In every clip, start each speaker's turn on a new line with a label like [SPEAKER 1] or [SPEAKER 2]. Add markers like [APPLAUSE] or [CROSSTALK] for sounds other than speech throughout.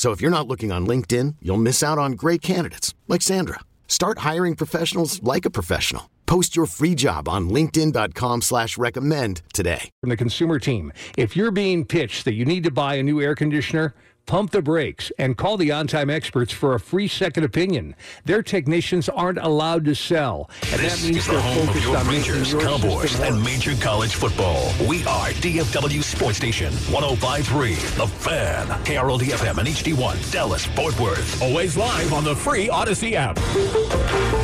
[SPEAKER 1] So if you're not looking on LinkedIn, you'll miss out on great candidates like Sandra. Start hiring professionals like a professional. Post your free job on linkedin.com slash recommend today.
[SPEAKER 2] From the consumer team, if you're being pitched that you need to buy a new air conditioner, pump the brakes and call the on time experts for a free second opinion. Their technicians aren't allowed to sell. And
[SPEAKER 3] this
[SPEAKER 2] that means
[SPEAKER 3] the
[SPEAKER 2] they're focused on
[SPEAKER 3] Rangers,
[SPEAKER 2] your
[SPEAKER 3] Cowboys, and. Major College Football. We are DFW Sports Station 1053, The Fan, KRLD FM and HD1, Dallas, Fort Worth.
[SPEAKER 4] Always live on the free Odyssey app.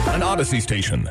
[SPEAKER 4] An Odyssey station.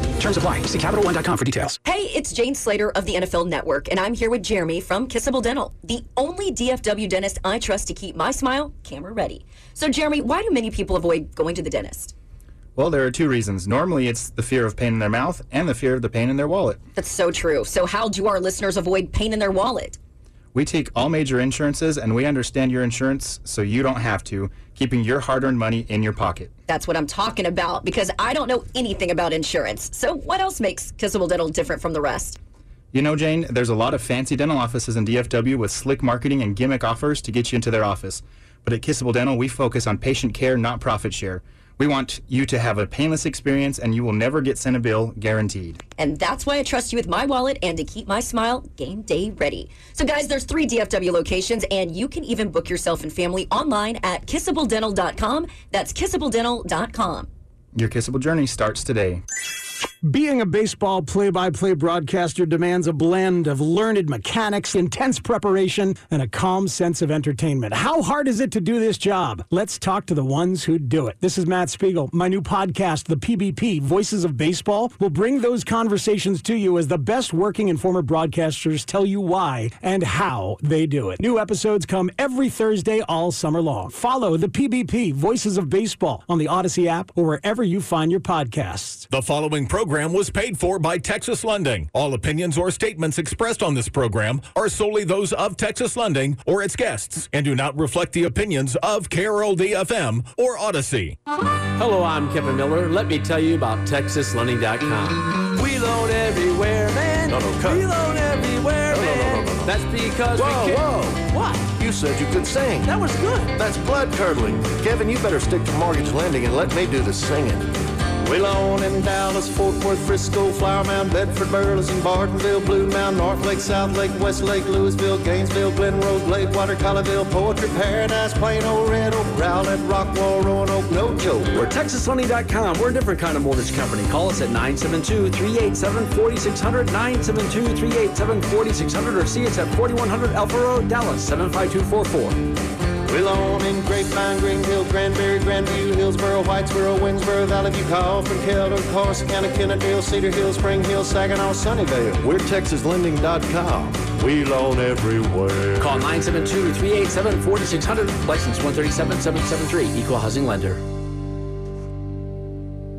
[SPEAKER 5] Terms apply. See CapitalOne.com for details.
[SPEAKER 6] Hey, it's Jane Slater of the NFL Network, and I'm here with Jeremy from Kissable Dental, the only DFW dentist I trust to keep my smile camera ready. So, Jeremy, why do many people avoid going to the dentist?
[SPEAKER 7] Well, there are two reasons. Normally, it's the fear of pain in their mouth and the fear of the pain in their wallet.
[SPEAKER 6] That's so true. So, how do our listeners avoid pain in their wallet?
[SPEAKER 7] We take all major insurances and we understand your insurance so you don't have to, keeping your hard earned money in your pocket.
[SPEAKER 6] That's what I'm talking about because I don't know anything about insurance. So, what else makes Kissable Dental different from the rest?
[SPEAKER 7] You know, Jane, there's a lot of fancy dental offices in DFW with slick marketing and gimmick offers to get you into their office. But at Kissable Dental, we focus on patient care, not profit share. We want you to have a painless experience and you will never get sent a bill, guaranteed.
[SPEAKER 6] And that's why I trust you with my wallet and to keep my smile game day ready. So, guys, there's three DFW locations, and you can even book yourself and family online at kissabledental.com. That's kissabledental.com.
[SPEAKER 7] Your kissable journey starts today.
[SPEAKER 8] Being a baseball play by play broadcaster demands a blend of learned mechanics, intense preparation, and a calm sense of entertainment. How hard is it to do this job? Let's talk to the ones who do it. This is Matt Spiegel. My new podcast, The PBP Voices of Baseball, will bring those conversations to you as the best working and former broadcasters tell you why and how they do it. New episodes come every Thursday all summer long. Follow The PBP Voices of Baseball on the Odyssey app or wherever you find your podcasts.
[SPEAKER 4] The following program was paid for by Texas Lending. All opinions or statements expressed on this program are solely those of Texas Lending or its guests and do not reflect the opinions of KRLD FM or Odyssey.
[SPEAKER 9] Hello, I'm Kevin Miller. Let me tell you about TexasLending.com. We loan everywhere, man.
[SPEAKER 10] No, no, cut.
[SPEAKER 9] We loan everywhere,
[SPEAKER 10] No, no,
[SPEAKER 9] man.
[SPEAKER 10] no, no, no, no.
[SPEAKER 9] That's because
[SPEAKER 10] Whoa,
[SPEAKER 9] we can.
[SPEAKER 10] whoa.
[SPEAKER 9] What?
[SPEAKER 10] You said you could sing.
[SPEAKER 9] That was good.
[SPEAKER 10] That's blood curdling. Kevin, you better stick to mortgage lending and let me do the singing. We loan in Dallas, Fort Worth, Frisco, Flower Mound, Bedford, Burleson, Bartonville, Blue Mound, North Lake, South Lake, West Lake, Lewisville, Gainesville, Glen Rose, Gladewater, Colleyville, Poetry, Paradise, Plano, Red Oak, Rowlett, Rockwall, Roanoke, No Joke.
[SPEAKER 11] We're TexasLending.com. We're a different kind of mortgage company. Call us at 972-387-4600, 972-387-4600, or see us at 4100 Alpha Road, Dallas, 75244.
[SPEAKER 10] We loan in Grapevine, Greenville, Granbury, Grandview, Hillsboro, Whitesboro, Winsboro, Valley View, Kaufman, Keldon, Corsicana, Kennedale, Cedar Hill, Spring Hill, Saginaw, Sunnyvale. We're TexasLending.com. We loan everywhere.
[SPEAKER 11] Call 972-387-4600, license 137773, equal housing lender.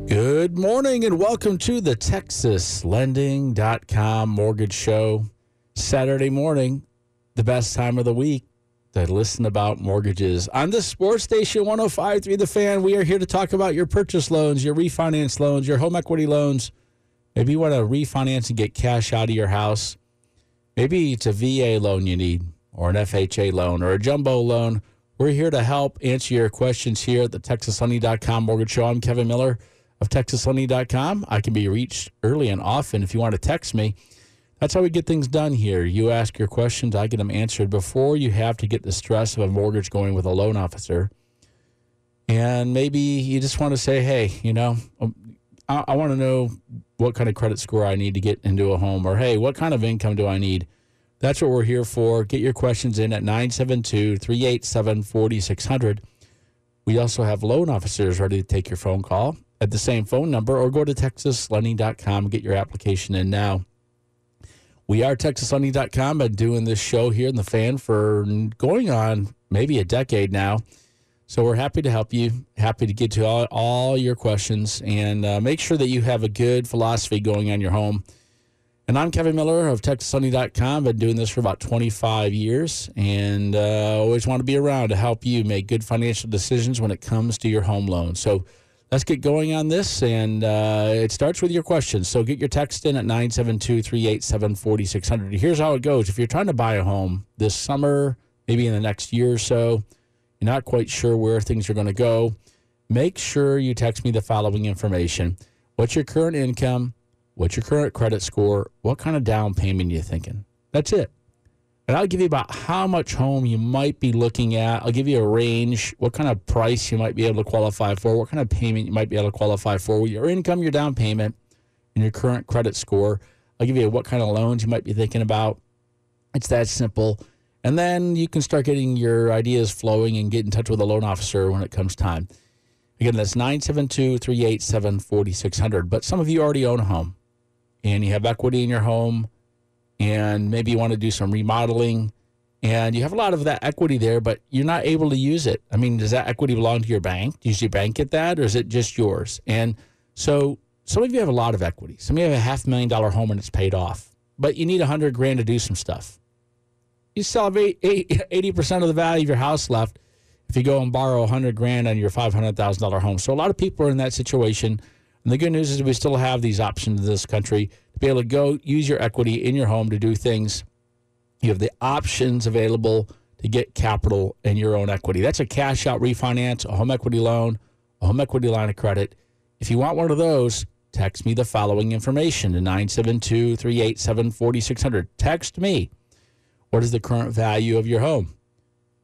[SPEAKER 9] Good morning and welcome to the TexasLending.com Mortgage Show. Saturday morning, the best time of the week to listen about mortgages. On the sports station 1053 The Fan, we are here to talk about your purchase loans, your refinance loans, your home equity loans. Maybe you want to refinance and get cash out of your house. Maybe it's a VA loan you need, or an FHA loan, or a jumbo loan. We're here to help answer your questions here at the TexasLending.com Mortgage Show. I'm Kevin Miller of TexasLending.com. I can be reached early and often if you want to text me. That's how we get things done here. You ask your questions, I get them answered before you have to get the stress of a mortgage going with a loan officer. And maybe you just want to say, hey, you know, um, I, I want to know what kind of credit score I need to get into a home, or hey, what kind of income do I need? That's what we're here for. Get your questions in at 972 387 4600. We also have loan officers ready to take your phone call at the same phone number, or go to texaslending.com and get your application in now. We are TexasLending.com. Been doing this show here in the fan for going on maybe a decade now. So we're happy to help you, happy to get to all, all your questions, and uh, make sure that you have a good philosophy going on your home. And I'm Kevin Miller of TexasLending.com. Been doing this for about 25 years, and uh, always want to be around to help you make good financial decisions when it comes to your home loan. So let's get going on this. And uh, it starts with your questions. So get your text in at 972 387 4600. Here's how it goes if you're trying to buy a home this summer, maybe in the next year or so, you're not quite sure where things are going to go, make sure you text me the following information What's your current income? What's your current credit score? What kind of down payment are you thinking? That's it. And I'll give you about how much home you might be looking at. I'll give you a range, what kind of price you might be able to qualify for, what kind of payment you might be able to qualify for, your income, your down payment, and your current credit score. I'll give you what kind of loans you might be thinking about. It's that simple. And then you can start getting your ideas flowing and get in touch with a loan officer when it comes time. Again, that's 972 387 4600. But some of you already own a home and you have equity in your home and maybe you want to do some remodeling and you have a lot of that equity there, but you're not able to use it. I mean, does that equity belong to your bank? Does your bank get that or is it just yours? And so some of you have a lot of equity. Some of you have a half million dollar home and it's paid off, but you need a hundred grand to do some stuff. You still have 80% of the value of your house left if you go and borrow a hundred grand on your $500,000 home. So a lot of people are in that situation. And the good news is we still have these options in this country to be able to go use your equity in your home to do things. You have the options available to get capital and your own equity. That's a cash out refinance, a home equity loan, a home equity line of credit. If you want one of those, text me the following information to 972 387 4600. Text me. What is the current value of your home?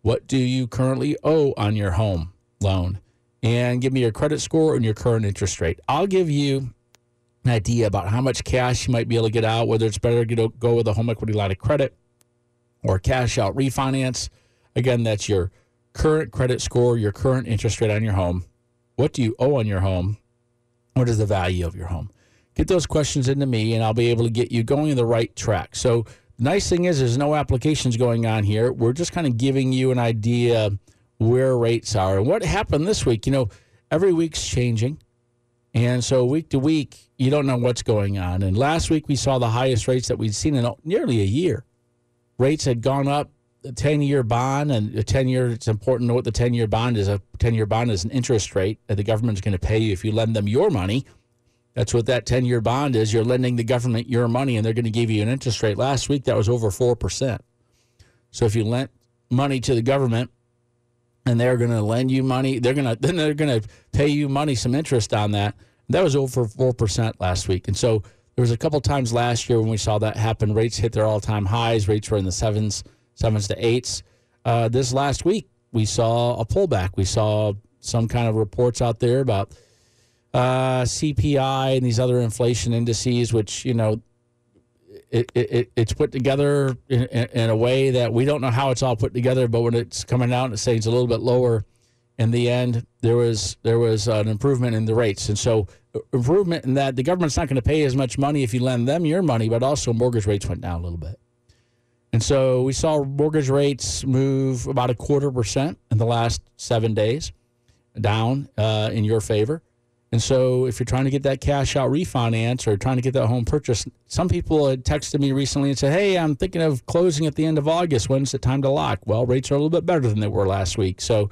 [SPEAKER 9] What do you currently owe on your home loan? And give me your credit score and your current interest rate. I'll give you an idea about how much cash you might be able to get out, whether it's better to go with a home equity line of credit or cash out refinance. Again, that's your current credit score, your current interest rate on your home. What do you owe on your home? What is the value of your home? Get those questions into me, and I'll be able to get you going in the right track. So, the nice thing is, there's no applications going on here. We're just kind of giving you an idea where rates are. And what happened this week, you know, every week's changing. And so week to week, you don't know what's going on. And last week, we saw the highest rates that we'd seen in nearly a year. Rates had gone up, a 10 year bond, and a 10 year, it's important to know what the 10 year bond is. A 10 year bond is an interest rate that the government's going to pay you if you lend them your money. That's what that 10 year bond is. You're lending the government your money, and they're going to give you an interest rate. Last week, that was over 4%. So if you lent money to the government, and they're going to lend you money. They're going to then they're going to pay you money, some interest on that. That was over 4% last week. And so there was a couple times last year when we saw that happen. Rates hit their all time highs. Rates were in the sevens, sevens to eights. Uh, this last week, we saw a pullback. We saw some kind of reports out there about uh, CPI and these other inflation indices, which, you know, it, it, it's put together in, in, a way that we don't know how it's all put together, but when it's coming out and it's saying it's a little bit lower, in the end, there was there was an improvement in the rates, and so improvement in that the government's not going to pay as much money if you lend them your money, but also mortgage rates went down a little bit, and so we saw mortgage rates move about a quarter percent in the last seven days, down uh, in your favor. And so, if you're trying to get that cash out refinance or trying to get that home purchase, some people had texted me recently and said, Hey, I'm thinking of closing at the end of August. When's the time to lock? Well, rates are a little bit better than they were last week. So,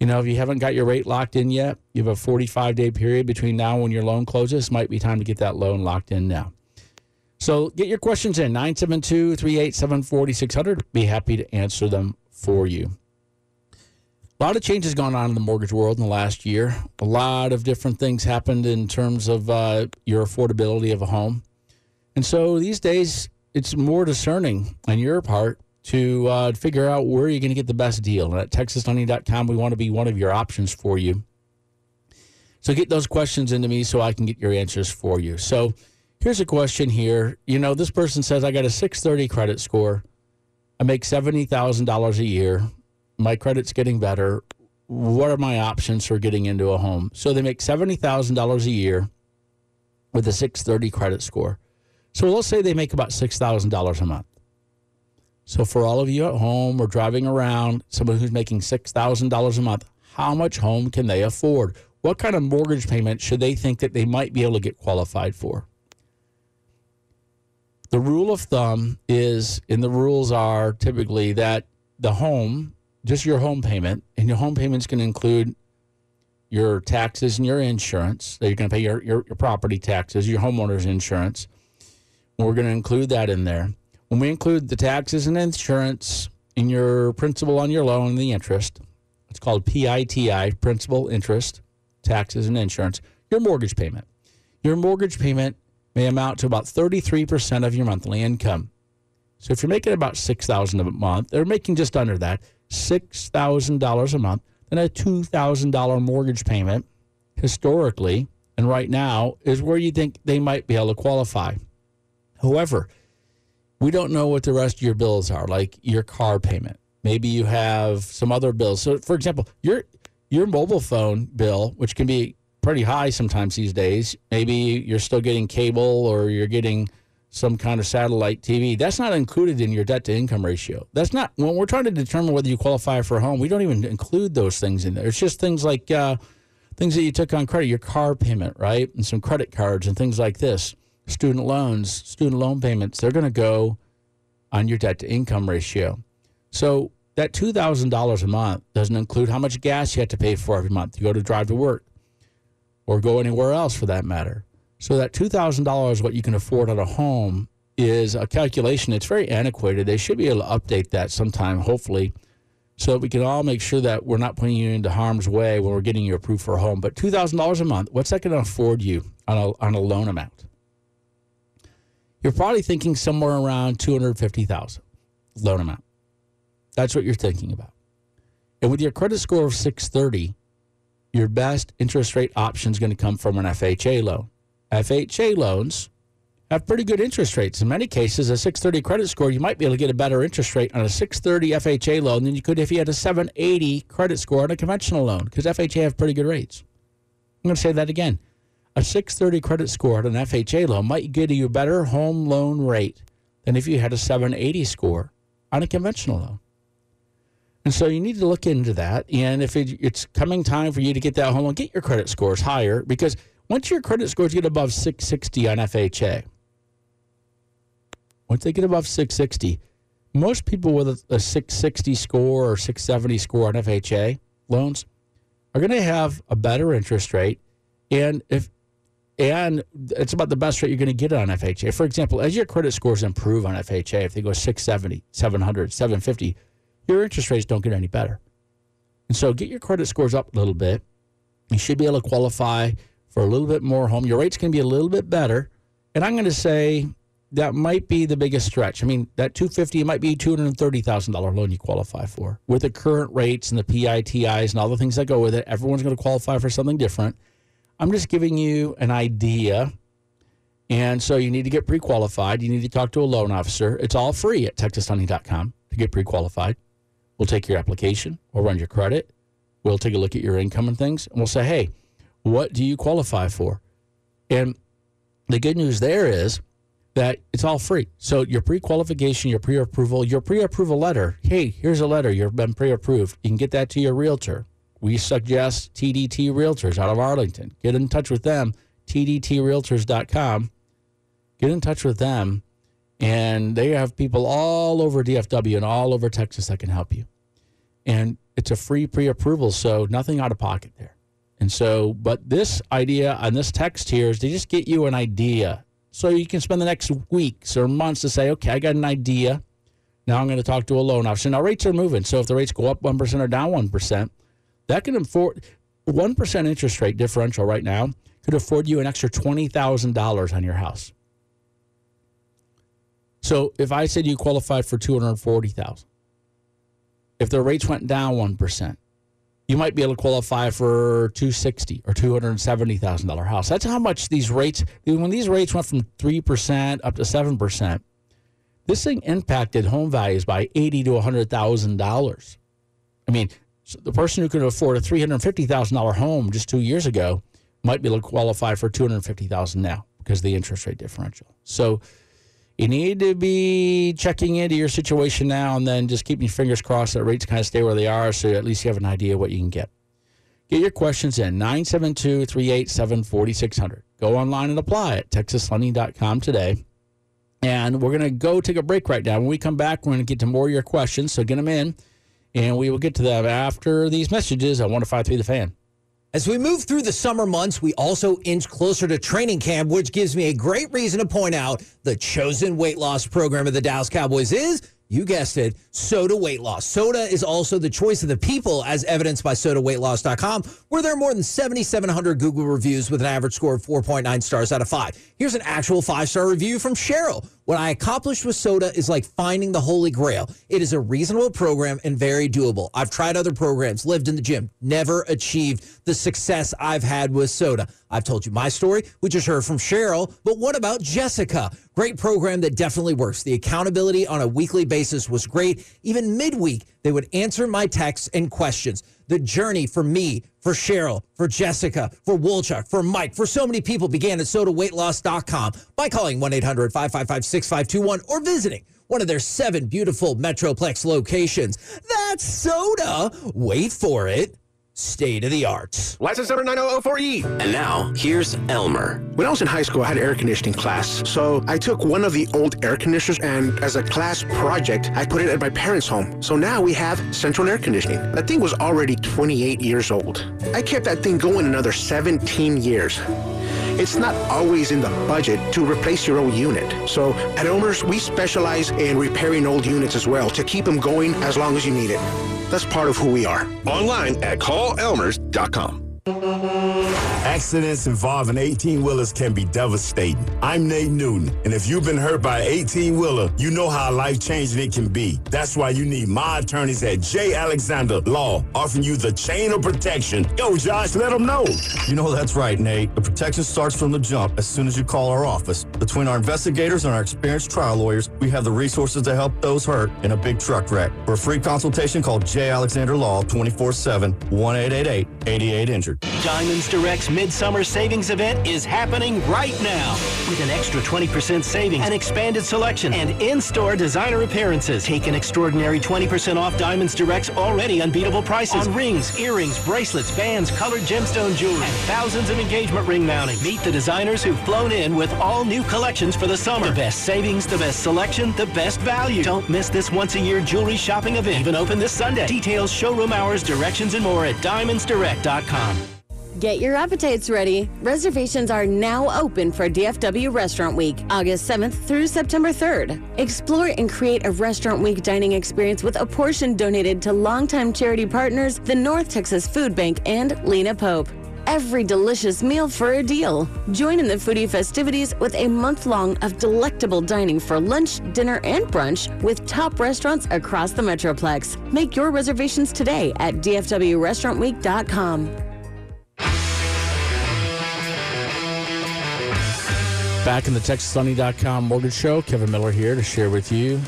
[SPEAKER 9] you know, if you haven't got your rate locked in yet, you have a 45 day period between now and when your loan closes. Might be time to get that loan locked in now. So, get your questions in 972 387 4600. Be happy to answer them for you. A lot of changes going on in the mortgage world in the last year. A lot of different things happened in terms of uh, your affordability of a home. And so these days, it's more discerning on your part to uh, figure out where you're going to get the best deal. And at texaslending.com, we want to be one of your options for you. So get those questions into me so I can get your answers for you. So here's a question here. You know, this person says, I got a 630 credit score. I make $70,000 a year my credit's getting better. What are my options for getting into a home? So they make $70,000 a year with a 630 credit score. So let's say they make about $6,000 a month. So for all of you at home or driving around, someone who's making $6,000 a month, how much home can they afford? What kind of mortgage payment should they think that they might be able to get qualified for? The rule of thumb is, and the rules are typically that the home just your home payment, and your home payment's going to include your taxes and your insurance. So you're going to pay your, your, your property taxes, your homeowner's insurance. We're going to include that in there. When we include the taxes and insurance in your principal on your loan and the interest, it's called PITI, principal, interest, taxes, and insurance, your mortgage payment. Your mortgage payment may amount to about 33% of your monthly income. So if you're making about 6000 a month, or making just under that, $6,000 a month, then a $2,000 mortgage payment historically and right now is where you think they might be able to qualify. However, we don't know what the rest of your bills are, like your car payment. Maybe you have some other bills. So, for example, your your mobile phone bill, which can be pretty high sometimes these days. Maybe you're still getting cable or you're getting some kind of satellite TV. That's not included in your debt to income ratio. That's not when we're trying to determine whether you qualify for a home. We don't even include those things in there. It's just things like uh, things that you took on credit, your car payment, right, and some credit cards and things like this. Student loans, student loan payments. They're going to go on your debt to income ratio. So that two thousand dollars a month doesn't include how much gas you have to pay for every month. You go to drive to work, or go anywhere else for that matter. So that $2,000, what you can afford on a home, is a calculation. It's very antiquated. They should be able to update that sometime, hopefully, so that we can all make sure that we're not putting you into harm's way when we're getting you approved for a home. But $2,000 a month, what's that going to afford you on a, on a loan amount? You're probably thinking somewhere around 250000 loan amount. That's what you're thinking about. And with your credit score of 630, your best interest rate option is going to come from an FHA loan. FHA loans have pretty good interest rates. In many cases, a 630 credit score, you might be able to get a better interest rate on a 630 FHA loan than you could if you had a 780 credit score on a conventional loan because FHA have pretty good rates. I'm going to say that again. A 630 credit score on an FHA loan might get you a better home loan rate than if you had a 780 score on a conventional loan. And so you need to look into that. And if it's coming time for you to get that home loan, get your credit scores higher because – once your credit scores get above 660 on FHA, once they get above 660, most people with a, a 660 score or 670 score on FHA loans are going to have a better interest rate. And if and it's about the best rate you're going to get on FHA. For example, as your credit scores improve on FHA, if they go 670, 700, 750, your interest rates don't get any better. And so get your credit scores up a little bit. You should be able to qualify for a little bit more home. Your rate's going to be a little bit better. And I'm going to say that might be the biggest stretch. I mean, that 250 it might be $230,000 loan you qualify for. With the current rates and the PITIs and all the things that go with it, everyone's going to qualify for something different. I'm just giving you an idea. And so you need to get pre qualified. You need to talk to a loan officer. It's all free at texashoney.com to get pre qualified. We'll take your application, we'll run your credit, we'll take a look at your income and things, and we'll say, hey, what do you qualify for? And the good news there is that it's all free. So your pre-qualification, your pre-approval, your pre-approval letter. Hey, here's a letter. You've been pre-approved. You can get that to your realtor. We suggest TDT Realtors out of Arlington. Get in touch with them. TDTRealtors.com. Get in touch with them, and they have people all over DFW and all over Texas that can help you. And it's a free pre-approval, so nothing out of pocket there. And so, but this idea on this text here is to just get you an idea so you can spend the next weeks or months to say, okay, I got an idea. Now I'm going to talk to a loan officer. Now rates are moving. So if the rates go up 1% or down 1%, that can afford 1% interest rate differential right now could afford you an extra $20,000 on your house. So if I said you qualified for 240,000, if the rates went down 1%, you might be able to qualify for 260 or 270 thousand dollar house. That's how much these rates. When these rates went from three percent up to seven percent, this thing impacted home values by eighty to hundred thousand dollars. I mean, the person who could afford a three hundred fifty thousand dollar home just two years ago might be able to qualify for two hundred fifty thousand now because of the interest rate differential. So you need to be checking into your situation now and then just keeping your fingers crossed that rates kind of stay where they are so at least you have an idea what you can get. Get your questions in 972 387 4600. Go online and apply at texaslending.com today. And we're going to go take a break right now. When we come back, we're going to get to more of your questions. So get them in, and we will get to them after these messages on 1053 The Fan.
[SPEAKER 12] As we move through the summer months, we also inch closer to training camp, which gives me a great reason to point out the chosen weight loss program of the Dallas Cowboys is you guessed it, SOTA Weight Loss. SOTA is also the choice of the people, as evidenced by SOTAWeightLoss.com, where there are more than 7,700 Google reviews with an average score of 4.9 stars out of 5. Here's an actual five star review from Cheryl. What I accomplished with SOTA is like finding the holy grail. It is a reasonable program and very doable. I've tried other programs, lived in the gym, never achieved the success I've had with SOTA. I've told you my story. We just heard from Cheryl, but what about Jessica? Great program that definitely works. The accountability on a weekly basis was great. Even midweek, they would answer my texts and questions. The journey for me, for Cheryl, for Jessica, for Wolchuk, for Mike, for so many people began at sotaweightloss.com by calling 1 800 555 6521 or visiting one of their seven beautiful Metroplex locations. That's SOTA. Wait for it state of the art.
[SPEAKER 13] License number 9004E.
[SPEAKER 5] And now, here's Elmer. When I was in high school, I had an air conditioning class. So I took one of the old air conditioners and as a class project, I put it at my parents' home. So now we have central air conditioning. That thing was already 28 years old. I kept that thing going another 17 years. It's not always in the budget to replace your old unit. So at Elmer's, we specialize in repairing old units as well to keep them going as long as you need it. That's part of who we are.
[SPEAKER 13] Online at callelmers.com.
[SPEAKER 14] Accidents involving 18 wheelers can be devastating. I'm Nate Newton, and if you've been hurt by an 18 wheeler, you know how life changing it can be. That's why you need my attorneys at J. Alexander Law, offering you the chain of protection. Yo, Josh, let them know.
[SPEAKER 15] You know that's right, Nate. The protection starts from the jump as soon as you call our office. Between our investigators and our experienced trial lawyers, we have the resources to help those hurt in a big truck wreck. For a free consultation, call J. Alexander Law 24 7 1 88 injured.
[SPEAKER 16] Diamonds Direct's Midsummer Savings Event is happening right now with an extra 20% savings, an expanded selection, and in-store designer appearances. Take an extraordinary 20% off Diamonds Direct's already unbeatable prices on rings, earrings, bracelets, bands, colored gemstone jewelry, and thousands of engagement ring mounting. Meet the designers who've flown in with all new collections for the summer. The best savings, the best selection, the best value. Don't miss this once-a-year jewelry shopping event. Even open this Sunday. Details, showroom hours, directions, and more at diamondsdirect.com.
[SPEAKER 17] Get your appetites ready. Reservations are now open for DFW Restaurant Week, August 7th through September 3rd. Explore and create a Restaurant Week dining experience with a portion donated to longtime charity partners, the North Texas Food Bank and Lena Pope. every delicious meal for a deal. Join in the foodie festivities with a month long of delectable dining for lunch, dinner, and brunch with top restaurants across the Metroplex. Make your reservations today at DFWRestaurantWeek.com.
[SPEAKER 9] Back in the TexasLending.com mortgage show, Kevin Miller here to share with you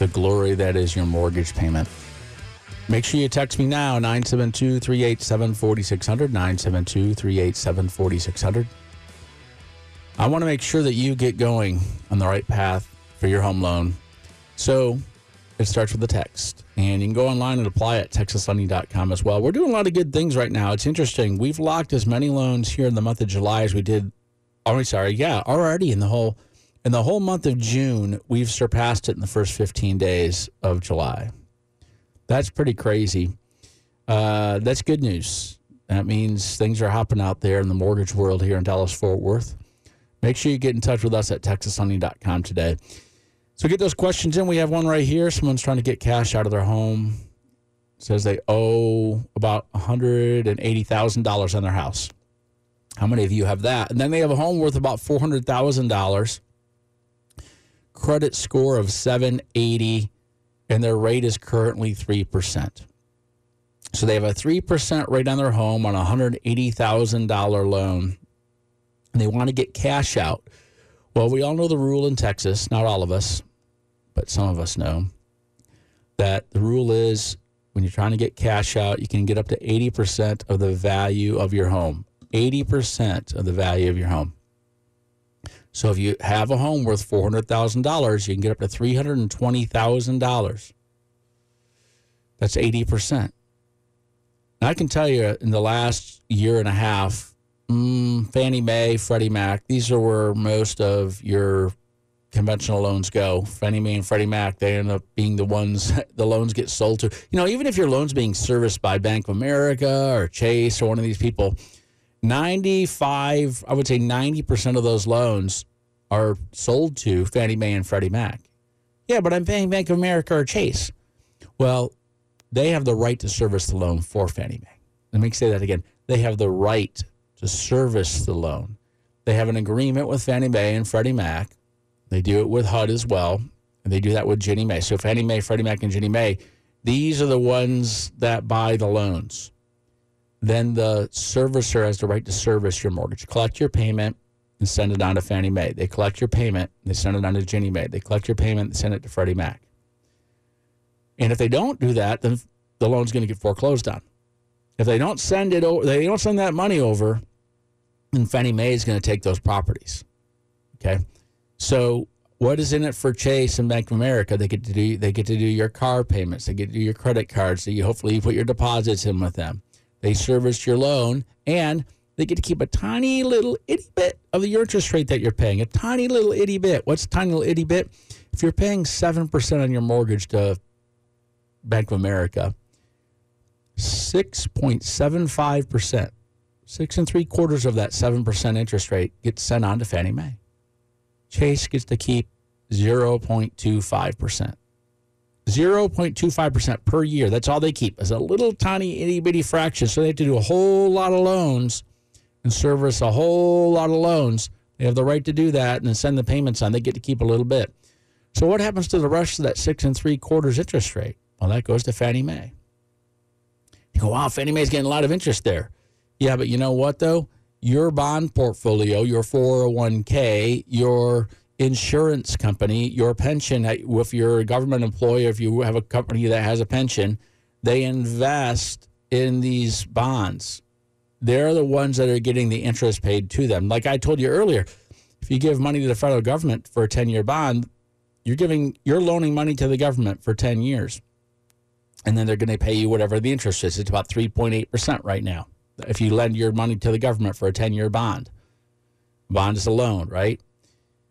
[SPEAKER 9] the glory that is your mortgage payment. Make sure you text me now, 972 387 4600. 972 387 4600. I want to make sure that you get going on the right path for your home loan. So it starts with a text. And you can go online and apply at texaslending.com as well. We're doing a lot of good things right now. It's interesting. We've locked as many loans here in the month of July as we did. Oh, sorry. Yeah, already in the whole in the whole month of June, we've surpassed it in the first 15 days of July. That's pretty crazy. Uh, that's good news. That means things are hopping out there in the mortgage world here in Dallas Fort Worth. Make sure you get in touch with us at texaslending.com today. So get those questions in. We have one right here. Someone's trying to get cash out of their home. says they owe about $180,000 on their house. How many of you have that? And then they have a home worth about $400,000. Credit score of 780 and their rate is currently 3%. So they have a 3% rate on their home on a $180,000 loan. And they want to get cash out. Well, we all know the rule in Texas, not all of us, but some of us know that the rule is when you're trying to get cash out, you can get up to 80% of the value of your home. 80% of the value of your home. So if you have a home worth $400,000, you can get up to $320,000. That's 80%. Now, I can tell you in the last year and a half, mm, Fannie Mae, Freddie Mac, these are where most of your conventional loans go. Fannie Mae and Freddie Mac, they end up being the ones [LAUGHS] the loans get sold to. You know, even if your loan's being serviced by Bank of America or Chase or one of these people, 95, I would say 90% of those loans are sold to Fannie Mae and Freddie Mac. Yeah, but I'm paying Bank of America or Chase. Well, they have the right to service the loan for Fannie Mae. Let me say that again. They have the right to service the loan. They have an agreement with Fannie Mae and Freddie Mac. They do it with HUD as well. And they do that with Ginnie Mae. So Fannie Mae, Freddie Mac, and Ginnie Mae, these are the ones that buy the loans. Then the servicer has the right to service your mortgage, collect your payment, and send it on to Fannie Mae. They collect your payment, they send it on to Ginnie Mae. They collect your payment, they send it to Freddie Mac. And if they don't do that, then the loan's going to get foreclosed on. If they don't send it over, they don't send that money over, then Fannie Mae is going to take those properties. Okay, so what is in it for Chase and Bank of America? They get to do they get to do your car payments, they get to do your credit cards. So you hopefully you put your deposits in with them. They service your loan and they get to keep a tiny little itty bit of the interest rate that you're paying. A tiny little itty bit. What's tiny little itty bit? If you're paying 7% on your mortgage to Bank of America, 6.75%, six and three quarters of that 7% interest rate gets sent on to Fannie Mae. Chase gets to keep 0.25%. 0.25% per year. That's all they keep. It's a little tiny itty bitty fraction. So they have to do a whole lot of loans and service a whole lot of loans. They have the right to do that and then send the payments on. They get to keep a little bit. So what happens to the rest of that six and three quarters interest rate? Well, that goes to Fannie Mae. You go, wow, Fannie Mae's getting a lot of interest there. Yeah, but you know what though? Your bond portfolio, your 401k, your insurance company, your pension, uh, if you're a government employee, if you have a company that has a pension, they invest in these bonds. They're the ones that are getting the interest paid to them. Like I told you earlier, if you give money to the federal government for a 10 year bond, you're giving, you're loaning money to the government for 10 years. And then they're going to pay you whatever the interest is. It's about 3.8% right now. If you lend your money to the government for a 10 year bond, bond is a loan, right?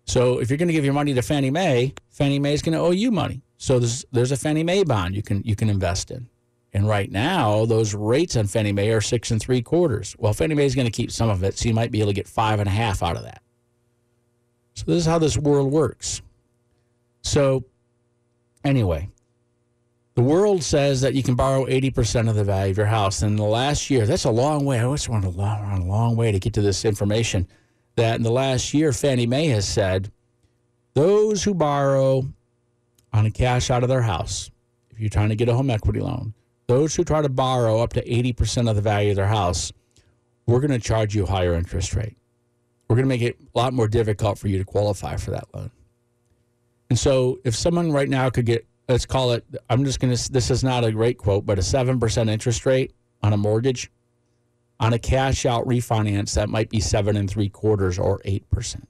[SPEAKER 9] So if you're going to give your money to Fannie Mae, Fannie Mae is going to owe you money. So there's there's a Fannie Mae bond you can you can invest in. And right now, those rates on Fannie Mae are six and three quarters. Well, Fannie Mae is going to keep some of it, so you might be able to get five and a half out of that. So this is how this world works. So anyway, The world says that you can borrow 80% of the value of your house. And in the last year, that's a long way. I always want a long, a long way to get to this information. That in the last year, Fannie Mae has said those who borrow on a cash out of their house, if you're trying to get a home equity loan, those who try to borrow up to 80% of the value of their house, we're going to charge you a higher interest rate. We're going to make it a lot more difficult for you to qualify for that loan. And so if someone right now could get, let's call it, I'm just going to, this is not a great quote, but a 7% interest rate on a mortgage, on a cash out refinance, that might be seven and three quarters or 8%.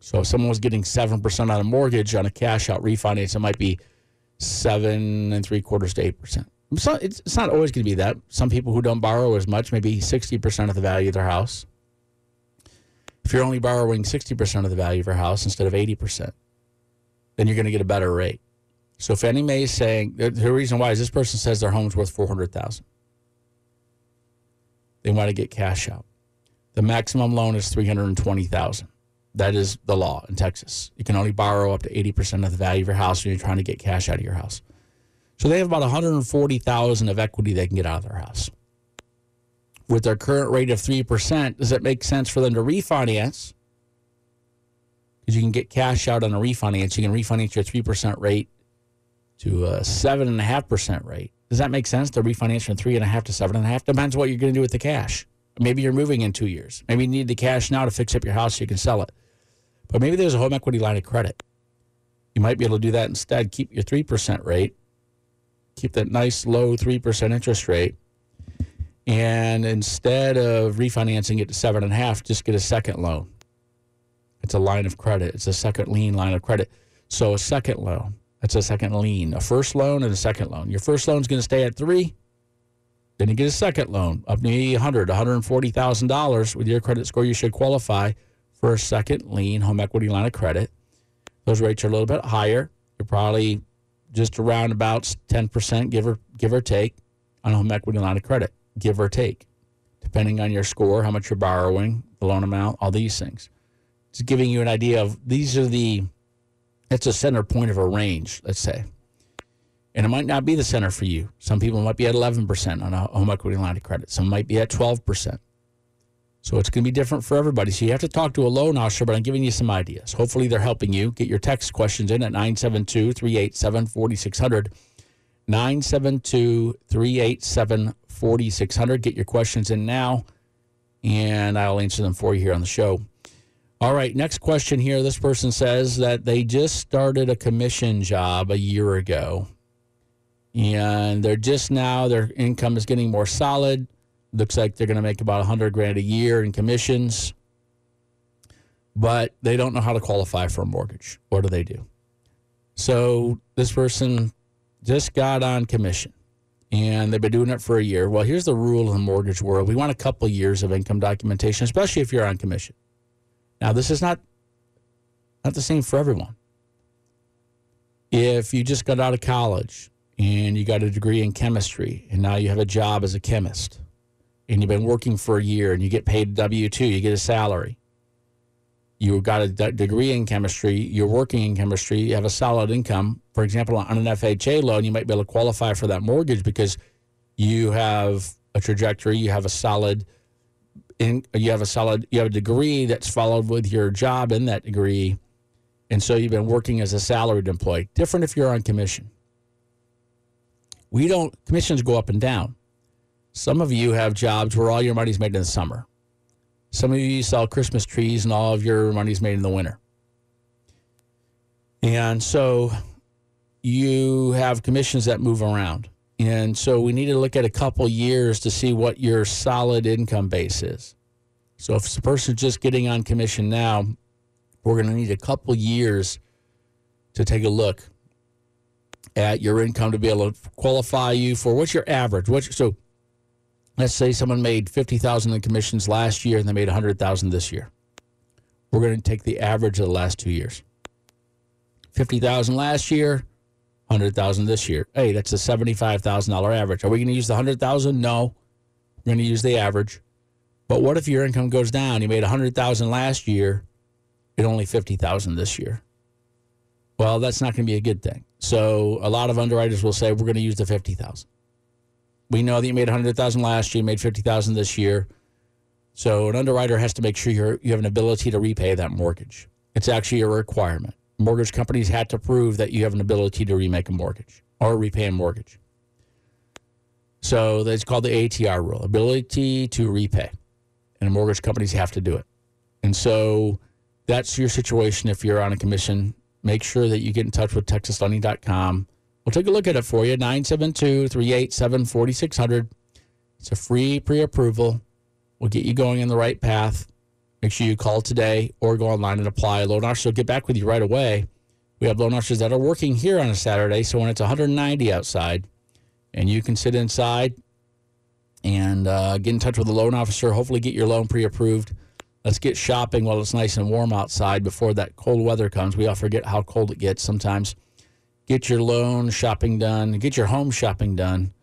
[SPEAKER 9] So if someone was getting 7% on a mortgage on a cash out refinance, it might be seven and three quarters to 8%. It's not, it's not always going to be that. Some people who don't borrow as much, maybe 60% of the value of their house. If you're only borrowing 60% of the value of your house instead of 80%, then you're going to get a better rate. So Fannie Mae is saying the reason why is this person says their home's worth 400,000. They want to get cash out. The maximum loan is 320,000. That is the law in Texas. You can only borrow up to 80% of the value of your house when you're trying to get cash out of your house. So they have about 140,000 of equity they can get out of their house. With their current rate of 3%, does it make sense for them to refinance? Because you can get cash out on a refinance. You can refinance your 3% rate to a 7.5% rate. Does that make sense to refinance from 3.5 to 7.5? Depends what you're going to do with the cash. Maybe you're moving in two years. Maybe you need the cash now to fix up your house so you can sell it. But maybe there's a home equity line of credit. You might be able to do that instead. Keep your 3% rate, keep that nice low 3% interest rate. And instead of refinancing it to seven and a half, just get a second loan. It's a line of credit. It's a second lien line of credit. So a second loan, that's a second lien, a first loan and a second loan. Your first loan is going to stay at three. Then you get a second loan up to $100, $140,000 with your credit score. You should qualify for a second lien home equity line of credit. Those rates are a little bit higher. You're probably just around about 10%, give or, give or take, on a home equity line of credit, give or take, depending on your score, how much you're borrowing, the loan amount, all these things. It's giving you an idea of these are the, it's a center point of a range, let's say. And it might not be the center for you. Some people might be at 11% on a home equity line of credit. Some might be at 12%. So it's going to be different for everybody. So you have to talk to a loan officer, but I'm giving you some ideas. Hopefully they're helping you. Get your text questions in at 972 387 4600. 972 387 4600. Get your questions in now, and I'll answer them for you here on the show. All right, next question here. This person says that they just started a commission job a year ago, and they're just now, their income is getting more solid Looks like they're going to make about 100 grand a year in commissions, but they don't know how to qualify for a mortgage. What do they do? So this person just got on commission and they've been doing it for a year. Well, here's the rule in the mortgage world we want a couple years of income documentation, especially if you're on commission. Now, this is not not the same for everyone. If you just got out of college and you got a degree in chemistry and now you have a job as a chemist, and you've been working for a year and you get paid W 2, you get a salary. You got a d- degree in chemistry, you're working in chemistry, you have a solid income. For example, on an FHA loan, you might be able to qualify for that mortgage because you have a trajectory, you have a solid in, you have a solid you have a degree that's followed with your job in that degree. And so you've been working as a salaried employee. Different if you're on commission. We don't commissions go up and down. Some of you have jobs where all your money's made in the summer. Some of you sell Christmas trees and all of your money's made in the winter. And so you have commissions that move around. And so we need to look at a couple years to see what your solid income base is. So if the person's just getting on commission now, we're going to need a couple years to take a look at your income to be able to qualify you for what's your average. What's so let's say someone made 50,000 in commissions last year and they made 100,000 this year. We're going to take the average of the last 2 years. 50,000 last year, 100,000 this year. Hey, that's a $75,000 average. Are we going to use the 100,000? No. We're going to use the average. But what if your income goes down? You made a 100,000 last year and only 50,000 this year. Well, that's not going to be a good thing. So a lot of underwriters will say we're going to use the fifty thousand. We know that you made a hundred thousand last year, you made fifty thousand this year. So an underwriter has to make sure you you have an ability to repay that mortgage. It's actually a requirement. Mortgage companies had to prove that you have an ability to remake a mortgage or repay a mortgage. So that's called the ATR rule, ability to repay. And mortgage companies have to do it. And so that's your situation if you're on a commission. Make sure that you get in touch with texaslending.com. We'll take a look at it for you. 972 387 4600. It's a free pre approval. We'll get you going in the right path. Make sure you call today or go online and apply. Loan officer will get back with you right away. We have loan officers that are working here on a Saturday. So when it's 190 outside and you can sit inside and uh, get in touch with the loan officer, hopefully get your loan pre approved. Let's get shopping while it's nice and warm outside before that cold weather comes. We all forget how cold it gets sometimes. Get your loan shopping done, get your home shopping done.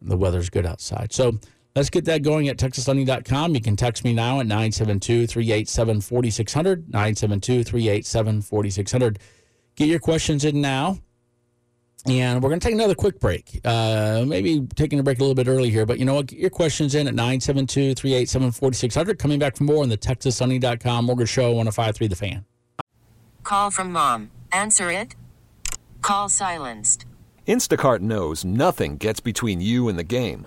[SPEAKER 9] The weather's good outside. So let's get that going at texaslending.com. You can text me now at 972 387 4600. 972 387 4600. Get your questions in now. And we're going to take another quick break. Uh, maybe taking a break a little bit early here, but you know what? Get your questions in at 972 387 4600. Coming back for more on the TexasLending.com Mortgage Show 1053 The Fan.
[SPEAKER 18] Call from mom. Answer it. Call silenced.
[SPEAKER 19] Instacart knows nothing gets between you and the game.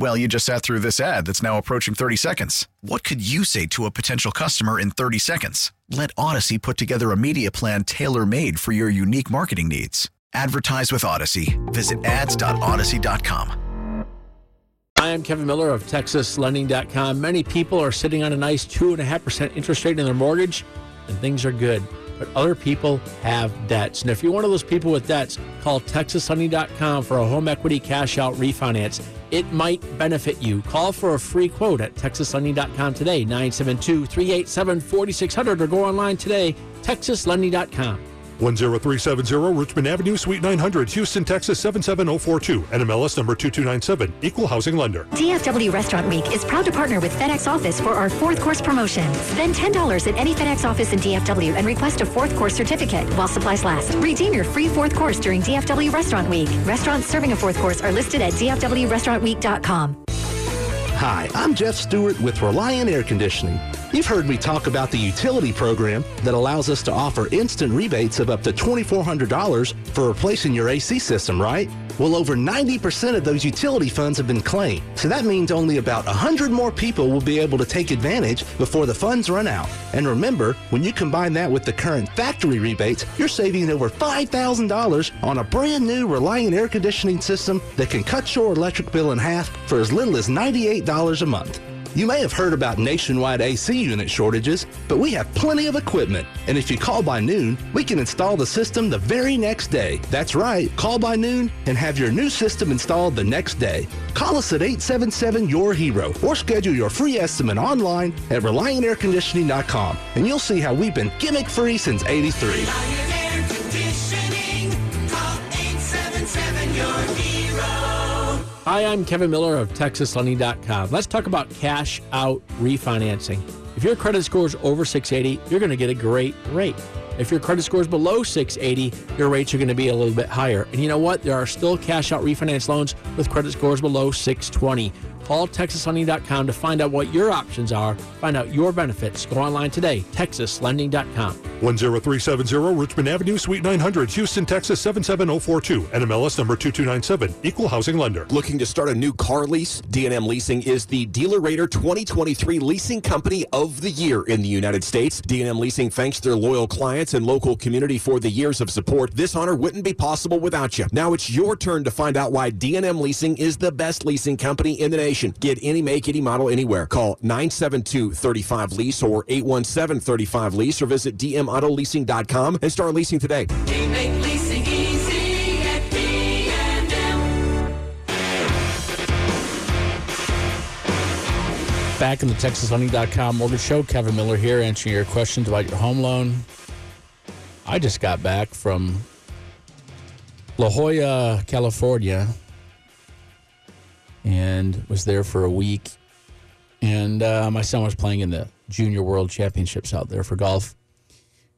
[SPEAKER 3] Well, you just sat through this ad that's now approaching 30 seconds. What could you say to a potential customer in 30 seconds? Let Audacy put together a media plan tailor made for your unique marketing needs. Advertise with Audacy. Visit ads.audacy.com.
[SPEAKER 9] I am Kevin Miller of TexasLending.com. Many people are sitting on a nice 2.5% interest rate in their mortgage, and things are good. But other people have debts. And if you're one of those people with debts, call TexasLending.com for a home equity cash out refinance. It might benefit you. Call for a free quote at TexasLending.com today, 972 387 4600, or go online today, TexasLending.com.
[SPEAKER 20] 10370 Richmond Avenue, Suite 900, Houston, Texas 77042, NMLS number 2297, Equal Housing Lender.
[SPEAKER 21] DFW Restaurant Week is proud to partner with FedEx Office for our fourth course promotion. Spend $10 at any FedEx office in DFW and request a fourth course certificate while supplies last. Redeem your free fourth course during DFW Restaurant Week. Restaurants serving a fourth course are listed at DFWRestaurantWeek.com.
[SPEAKER 22] Hi, I'm Jeff Stewart with Reliant Air Conditioning. You've heard me talk about the utility program that allows us to offer instant rebates of up to $2,400 for replacing your AC system, right? Well, over 90% of those utility funds have been claimed. So that means only about 100 more people will be able to take advantage before the funds run out. And remember, when you combine that with the current factory rebates, you're saving over $5,000 on a brand new Reliant air conditioning system that can cut your electric bill in half for as little as $98 a month. You may have heard about nationwide AC unit shortages, but we have plenty of equipment. And if you call by noon, we can install the system the very next day. That's right, call by noon and have your new system installed the next day. Call us at 877 Your Hero or schedule your free estimate online at ReliantAirConditioning.com and you'll see how we've been gimmick free since 83.
[SPEAKER 9] Hi, I'm Kevin Miller of TexasLending.com. Let's talk about cash out refinancing. If your credit score is over 680, you're going to get a great rate. If your credit score is below 680, your rates are going to be a little bit higher. And you know what? There are still cash out refinance loans with credit scores below 620. calltexaslending.com to find out what your options are, find out your benefits. Go online today, texaslending.com.
[SPEAKER 20] 10370 Richmond Avenue, Suite 900, Houston, Texas 77042. NMLS number 2297. Equal housing lender.
[SPEAKER 23] Looking to start a new car lease? D&M Leasing is the Dealer Rater 2023 Leasing Company of the Year in the United States. D&M Leasing thanks their loyal clients and local community for the years of support. This honor wouldn't be possible without you. Now it's your turn to find out why D&M Leasing is the best leasing company in the nation. Get any make, any model, anywhere. Call 972-35-LEASE or 817-35-LEASE or visit dmautoleasing.com and start leasing today.
[SPEAKER 24] We make leasing easy at.
[SPEAKER 9] Back in the TexasLending.com mortgage show, Kevin Miller here answering your questions about your home loan. I just got back from La Jolla, California, and was there for a week. And uh, my son was playing in the Junior World Championships out there for golf.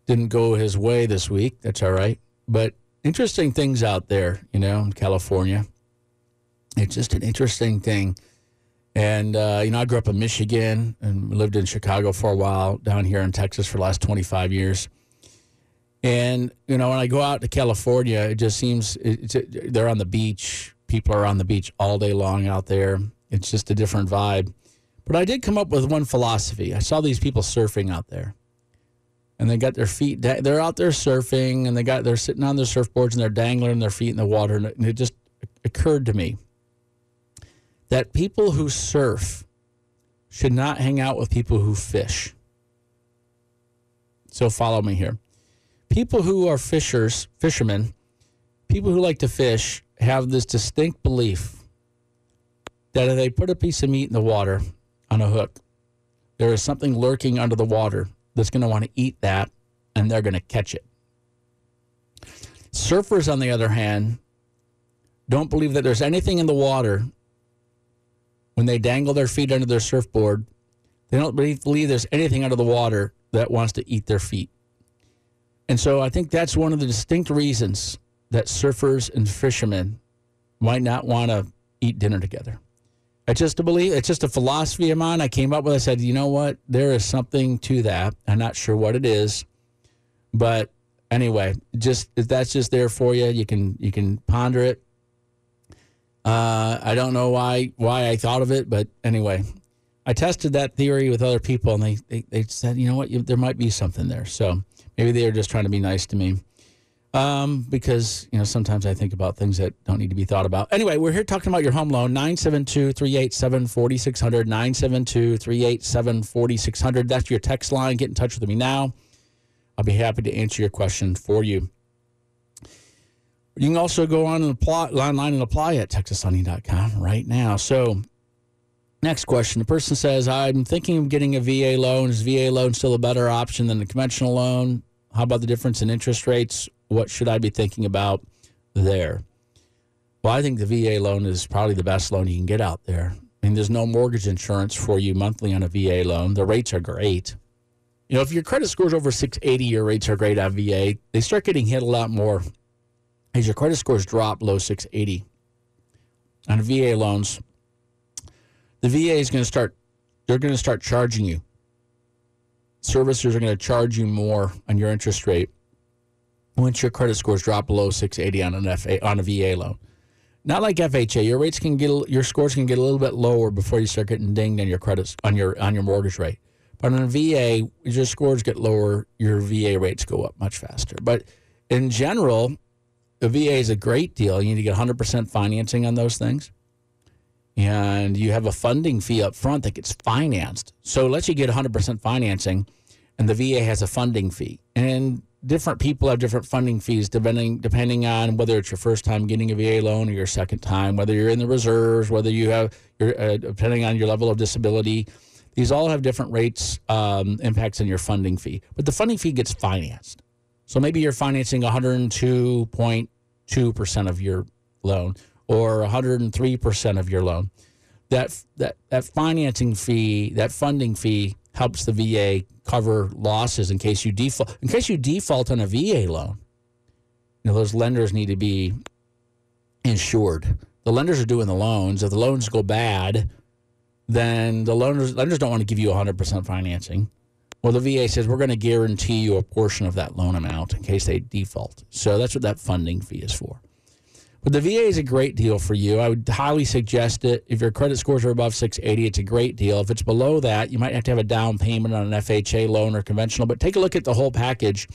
[SPEAKER 9] Didn't go his way this week. That's all right. But interesting things out there, you know, in California. It's just an interesting thing. And, uh, you know, I grew up in Michigan and lived in Chicago for a while, down here in Texas for the last 25 years. And, you know, when I go out to California, it just seems it's, they're on the beach. People are on the beach all day long out there. It's just a different vibe. But I did come up with one philosophy. I saw these people surfing out there. And they got their feet, da- they're out there surfing and they got, they're sitting on their surfboards and they're dangling their feet in the water. And it, and it just occurred to me that people who surf should not hang out with people who fish. So follow me here. People who are fishers, fishermen, people who like to fish have this distinct belief that if they put a piece of meat in the water on a hook, there is something lurking under the water that's going to want to eat that and they're going to catch it. Surfers, on the other hand, don't believe that there's anything in the water when they dangle their feet under their surfboard. They don't believe, there's anything under the water that wants to eat their feet. And so I think that's one of the distinct reasons that surfers and fishermen might not want to eat dinner together. It's just a belief. It's just a philosophy of mine. I came up with. I said, you know what? There is something to that. I'm not sure what it is, but anyway, just if that's just there for you, you can you can ponder it. Uh, I don't know why why I thought of it, but anyway, I tested that theory with other people, and they they, they said, you know what? You, there might be something there. So maybe they were just trying to be nice to me. Um, because, you know, sometimes I think about things that don't need to be thought about. Anyway, we're here talking about your home loan, 972 387 4600. 972 387 4600. That's your text line. Get in touch with me now. I'll be happy to answer your question for you. You can also go on and apply online and apply at texaslending.com right now. So, next question. The person says, I'm thinking of getting a VA loan. Is VA loan still a better option than the conventional loan? How about the difference in interest rates? What should I be thinking about there? Well, I think the VA loan is probably the best loan you can get out there. I mean, there's no mortgage insurance for you monthly on a VA loan. The rates are great. You know, if your credit score is over 680, your rates are great on VA. They start getting hit a lot more as your credit scores drop below 680. On VA loans, the VA is going to start, they're going to start charging you. Servicers are going to charge you more on your interest rate once your credit scores drop below 680 on an FA, on a VA loan. Not like FHA. Your rates can get your scores can get a little bit lower before you start getting dinged on your credits on your on your mortgage rate. But on a VA, your scores get lower, your VA rates go up much faster. But in general, the VA is a great deal. You need to get 100% financing on those things. And you have a funding fee up front that gets financed. So let's you get 100% financing, and the VA has a funding fee. And different people have different funding fees depending depending on whether it's your first time getting a VA loan or your second time, whether you're in the reserves, whether you have, your, uh, depending on your level of disability. These all have different rates, um, impacts on your funding fee. But the funding fee gets financed. So maybe you're financing 102.2% of your loan or 103% of your loan. That, that, that financing fee, that funding fee helps the VA cover losses in case you default. In case you default on a VA loan, you know those lenders need to be insured. The lenders are doing the loans. If the loans go bad, then the lenders, lenders don't want to give you 100% financing. Well, the VA says we're going to guarantee you a portion of that loan amount in case they default. So that's what that funding fee is for. But the VA is a great deal for you. I would highly suggest it. If your credit scores are above 680, it's a great deal. If it's below that, you might have to have a down payment on an FHA loan or conventional. But take a look at the whole package.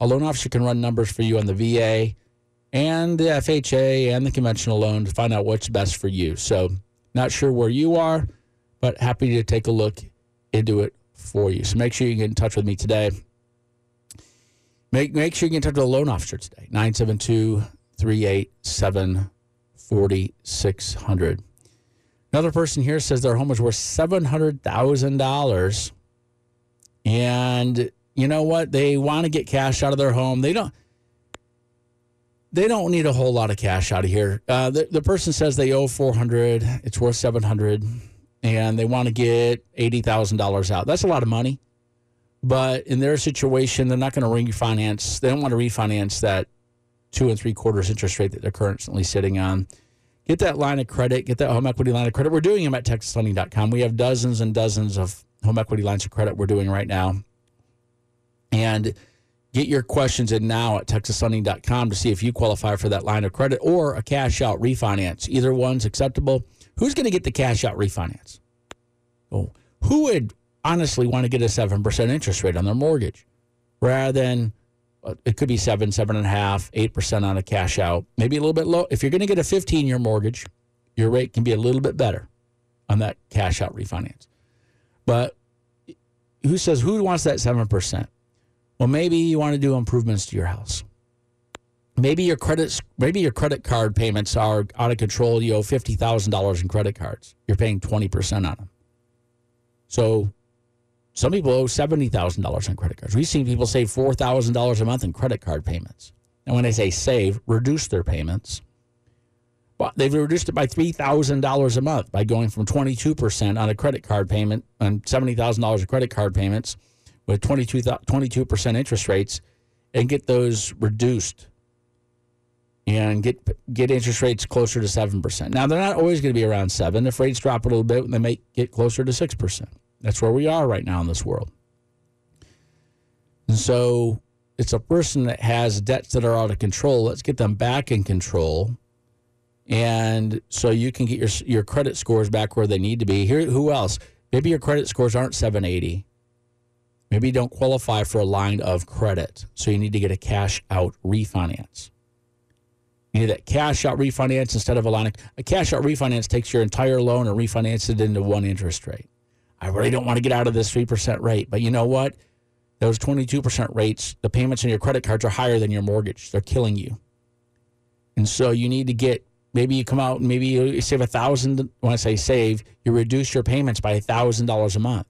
[SPEAKER 9] A loan officer can run numbers for you on the VA and the FHA and the conventional loan to find out what's best for you. So, not sure where you are, but happy to take a look into it for you. So, make sure you get in touch with me today. Make, make sure you get in touch with a loan officer today. 972 387 4600. Another person here says their home is worth $700,000. And you know what? They want to get cash out of their home. They don't they don't need a whole lot of cash out of here. Uh, the, the person says they owe 400, it's worth 700 and they want to get $80,000 out. That's a lot of money. But in their situation, they're not going to refinance. They don't want to refinance that two and three quarters interest rate that they're currently sitting on. Get that line of credit, get that home equity line of credit. We're doing them at texaslending.com. We have dozens and dozens of home equity lines of credit we're doing right now. And get your questions in now at texaslending.com to see if you qualify for that line of credit or a cash out refinance. Either one's acceptable. Who's going to get the cash out refinance? Oh, who would honestly want to get a 7% interest rate on their mortgage rather than it could be seven, seven and a half, eight percent on a cash out, maybe a little bit low. If you're going to get a 15 year mortgage, your rate can be a little bit better on that cash out refinance. But who says who wants that seven percent? Well, maybe you want to do improvements to your house. Maybe your credit maybe your credit card payments are out of control. You owe fifty thousand dollars in credit cards. You're paying twenty percent on them. So some people owe seventy thousand dollars on credit cards. We've seen people save four thousand dollars a month in credit card payments. And when I say save, reduce their payments. But they've reduced it by three thousand dollars a month by going from twenty two percent on a credit card payment on seventy thousand dollars of credit card payments with 22 percent interest rates, and get those reduced and get get interest rates closer to seven percent. Now they're not always going to be around seven. If rates drop a little bit, they may get closer to six percent. That's where we are right now in this world. And so it's a person that has debts that are out of control. Let's get them back in control. And so you can get your your credit scores back where they need to be. Here who else? Maybe your credit scores aren't 780. Maybe you don't qualify for a line of credit. So you need to get a cash out refinance. You need that cash out refinance instead of a line of a cash out refinance takes your entire loan and refinances it into one interest rate. I really don't want to get out of this 3% rate. But you know what? Those 22% rates, the payments on your credit cards are higher than your mortgage. They're killing you. And so you need to get, maybe you come out and maybe you save a thousand. When I say save, you reduce your payments by a thousand dollars a month.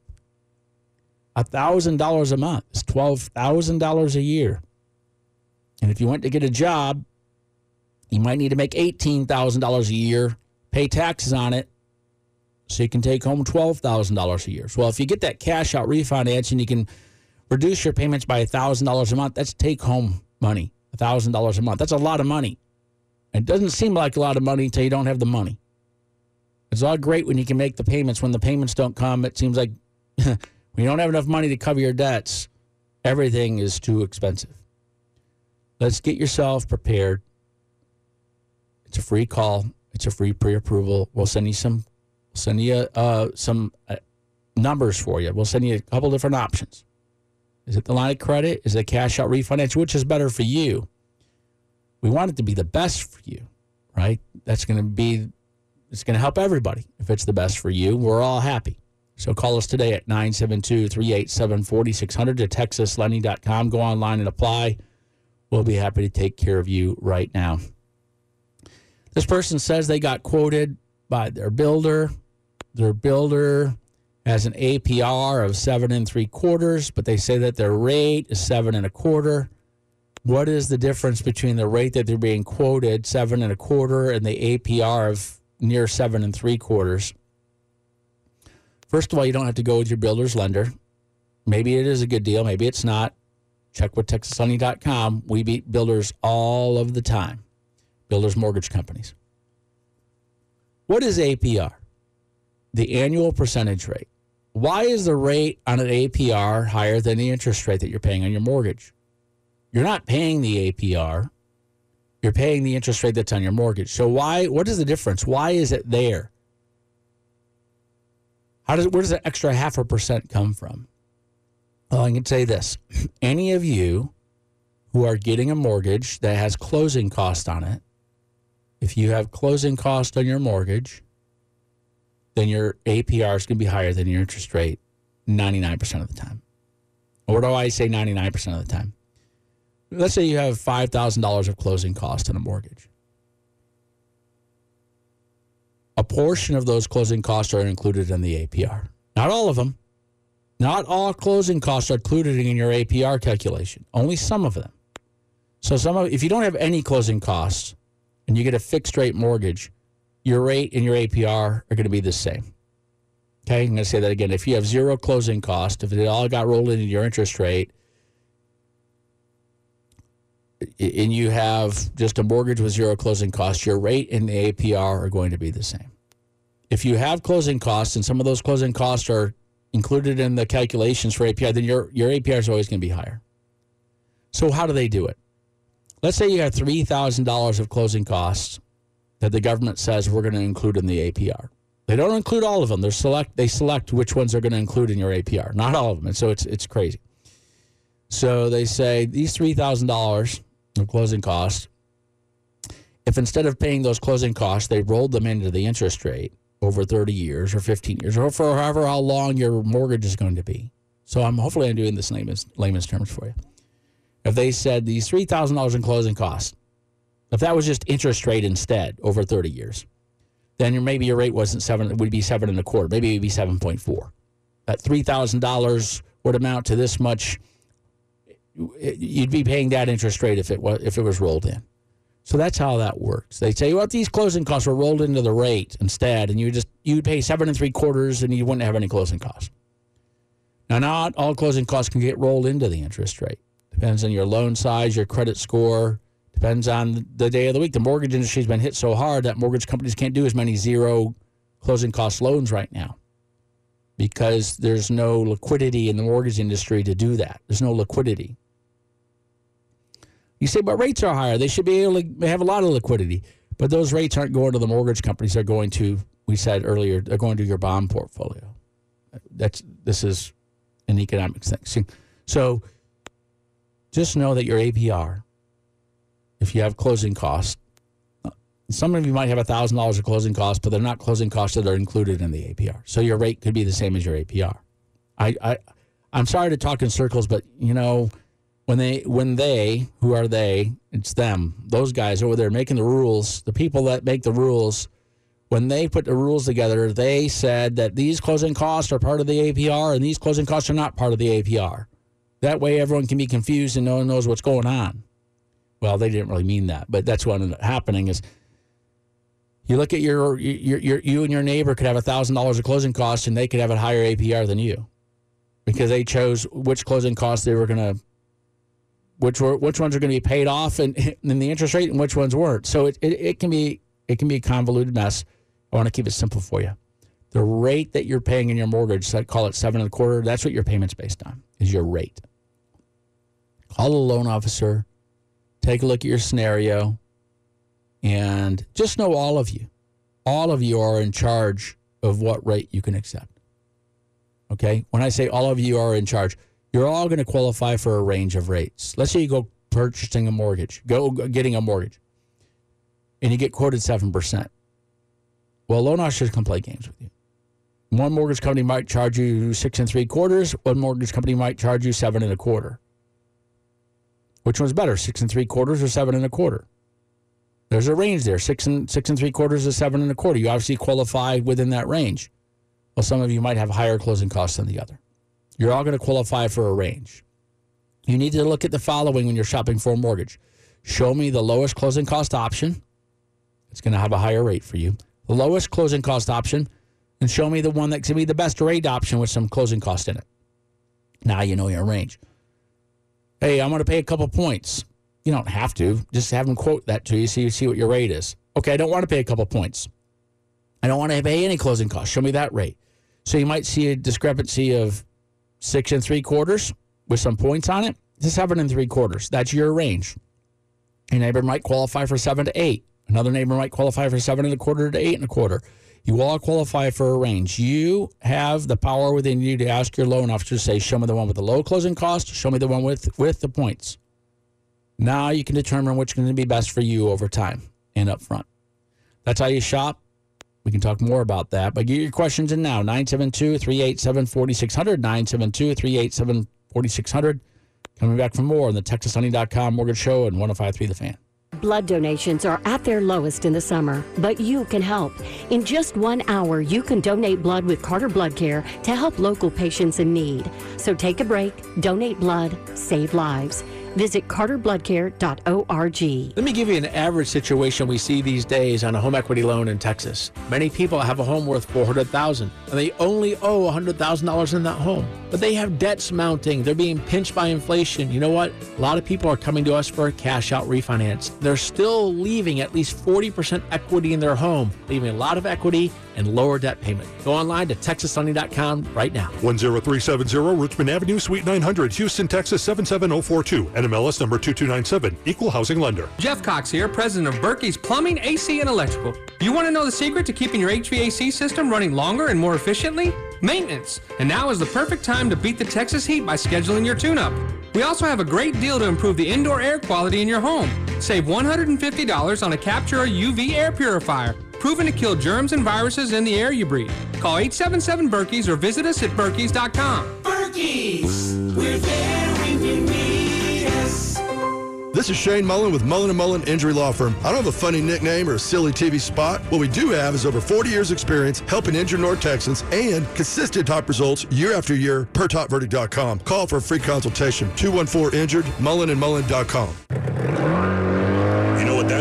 [SPEAKER 9] A thousand dollars a month is $12,000 a year. And if you went to get a job, you might need to make $18,000 a year, pay taxes on it, so you can take home $12,000 a year. So, well, if you get that cash out refinance and you can reduce your payments by $1,000 a month, that's take home money, $1,000 a month. That's a lot of money. It doesn't seem like a lot of money until you don't have the money. It's all great when you can make the payments. When the payments don't come, it seems like [LAUGHS] when you don't have enough money to cover your debts, everything is too expensive. Let's get yourself prepared. It's a free call. It's a free pre-approval. We'll send you some send you uh, some uh, numbers for you. We'll send you a couple different options. Is it the line of credit? Is it cash out refinance? Which is better for you? We want it to be the best for you, right? That's going to be, it's going to help everybody. If it's the best for you, we're all happy. So call us today at 972 387 4600 to texaslending.com. Go online and apply. We'll be happy to take care of you right now. This person says they got quoted by their builder their builder has an APR of seven and three quarters, but they say that their rate is seven and a quarter. What is the difference between the rate that they're being quoted, seven and a quarter, and the APR of near seven and three quarters? First of all, you don't have to go with your builder's lender. Maybe it is a good deal, maybe it's not. Check with TexasLending.com. We beat builders all of the time, builders mortgage companies. What is APR? The annual percentage rate. Why is the rate on an APR higher than the interest rate that you're paying on your mortgage? You're not paying the APR. You're paying the interest rate that's on your mortgage. So why what is the difference? Why is it there? How does where does that extra half a percent come from? Well, I can say this. [CLEARS THROAT] Any of you who are getting a mortgage that has closing cost on it, if you have closing cost on your mortgage, then your APR is going to be higher than your interest rate 99% of the time. Or do I say 99% of the time? Let's say you have $5,000 of closing cost on a mortgage. A portion of those closing costs are included in the APR. Not all of them. Not all closing costs are included in your APR calculation. Only some of them. So some of if you don't have any closing costs and you get a fixed rate mortgage, your rate and your APR are going to be the same. Okay, I'm going to say that again. If you have zero closing cost, if it all got rolled into your interest rate, and you have just a mortgage with zero closing costs, your rate and the APR are going to be the same. If you have closing costs and some of those closing costs are included in the calculations for APR, then your, your APR is always going to be higher. So, how do they do it? Let's say you have $3,000 of closing costs that the government says we're going to include in the APR. They don't include all of them. They select they select which ones they're going to include in your APR. Not all of them. And so it's it's crazy. So they say these three thousand dollars of closing costs. If instead of paying those closing costs, they rolled them into the interest rate over 30 years or 15 years or for however how long your mortgage is going to be. So I'm hopefully I'm doing this in layman's, layman's terms for you. If they said these $3,000 in closing costs, if that was just interest rate instead over 30 years, then maybe your rate wasn't seven, it would be seven and a quarter. Maybe it would be 7.4. That $3,000 would amount to this much. You'd be paying that interest rate if it was, if it was rolled in. So that's how that works. They say, well, these closing costs were rolled into the rate instead, and you just you'd pay seven and three quarters, and you wouldn't have any closing costs. Now, not all closing costs can get rolled into the interest rate. Depends on your loan size, your credit score. Depends on the day of the week. The mortgage industry has been hit so hard that mortgage companies can't do as many zero closing cost loans right now because there's no liquidity in the mortgage industry to do that. There's no liquidity. You say, but rates are higher. They should be able to have a lot of liquidity. But those rates aren't going to the mortgage companies. They're going to, we said earlier, they're going to your bond portfolio. That's this is an economic thing. So just know that your APR, if you have closing costs, uh, some of you might have thousand dollars of closing costs, but they're not closing costs that are included in the APR. So your rate could be the same as your APR. I, I I'm sorry to talk in circles, but you know when they when they who are they it's them those guys over there making the rules the people that make the rules when they put the rules together they said that these closing costs are part of the apr and these closing costs are not part of the apr that way everyone can be confused and no one knows what's going on well they didn't really mean that but that's what ended up happening is you look at your, your, your you and your neighbor could have a thousand dollars of closing costs and they could have a higher apr than you because they chose which closing costs they were going to which were which ones are going to be paid off and [LAUGHS] in the interest rate and which ones weren't. So it, it, it can be it can be a convoluted mess. I want to keep it simple for you. The rate that you're paying in your mortgage, so I call it seven and a quarter, that's what your payment's based on, is your rate. Call a loan officer, take a look at your scenario, and just know all of you, all of you are in charge of what rate you can accept. Okay? When I say all of you are in charge, you're all going to qualify for a range of rates. Let's say you go purchasing a mortgage, go getting a mortgage, and you get quoted 7%. Well, loan officers can play games with you. One mortgage company might charge you six and three quarters, one mortgage company might charge you seven and a quarter. Which one's better, six and three quarters or seven and a quarter? There's a range there, six and six and three quarters to seven and a quarter. You obviously qualify within that range. Well, some of you might have higher closing costs than the other. You're all going to qualify for a range. You need to look at the following when you're shopping for a mortgage. Show me the lowest closing cost option. It's going to have a higher rate for you. The lowest closing cost option, and show me the one that to be the best rate option with some closing cost in it. Now you know your range. Hey, I'm going to pay a couple points. You don't have to. Just have them quote that to you so you see what your rate is. Okay, I don't want to pay a couple points. I don't want to pay any closing costs. Show me that rate. So you might see a discrepancy of six and three quarters with some points on it to seven and three quarters. That's your range. A neighbor might qualify for seven to eight. Another neighbor might qualify for seven and a quarter to eight and a quarter. You all qualify for a range. You have the power within you to ask your loan officer to say, show me the one with the low closing cost, show me the one with, with the points. Now you can determine which is going to be best for you over time and up front. That's how you shop. We can talk more about that. But get your questions in now 972 387 4600. 972 387 4600. Coming back for more on the TexasLending.com Mortgage Show and 1053 The Fan.
[SPEAKER 25] Blood donations are at their lowest in the summer, but you can help. In just one hour, you can donate blood with Carter Blood Care to help local patients in need. So take a break, donate blood, save lives. Visit carterbloodcare.org.
[SPEAKER 11] Let me give you an average situation we see these days on a home equity loan in Texas. Many people have a home worth 400,000 and they only owe $100,000 in that home. But they have debts mounting. They're being pinched by inflation. You know what? A lot of people are coming to us for a cash out refinance. They're still leaving at least 40% equity in their home, leaving a lot of equity and lower debt payment. Go online to texaslending.com right now.
[SPEAKER 20] 10370 Richmond Avenue, Suite 900, Houston, Texas 77042. NMLS number 2297. Equal housing lender.
[SPEAKER 26] Jeff Cox here, president of Berkey's Plumbing, AC, and Electrical. You want to know the secret to keeping your HVAC system running longer and more efficiently? Maintenance. And now is the perfect time to beat the Texas heat by scheduling your tune-up. We also have a great deal to improve the indoor air quality in your home. Save $150 on a Captura UV air purifier, proven to kill germs and viruses in the air you breathe. Call 877 Berkeys or visit us at Berkeys.com.
[SPEAKER 24] Berkey's, we're there when you need us.
[SPEAKER 27] This is Shane Mullen with Mullen & Mullen Injury Law Firm. I don't have a funny nickname or a silly TV spot. What we do have is over 40 years experience helping injured North Texans and consistent top results year after year per topverdict.com. Call for a free consultation. 214-INJURED, mullenandmullen.com.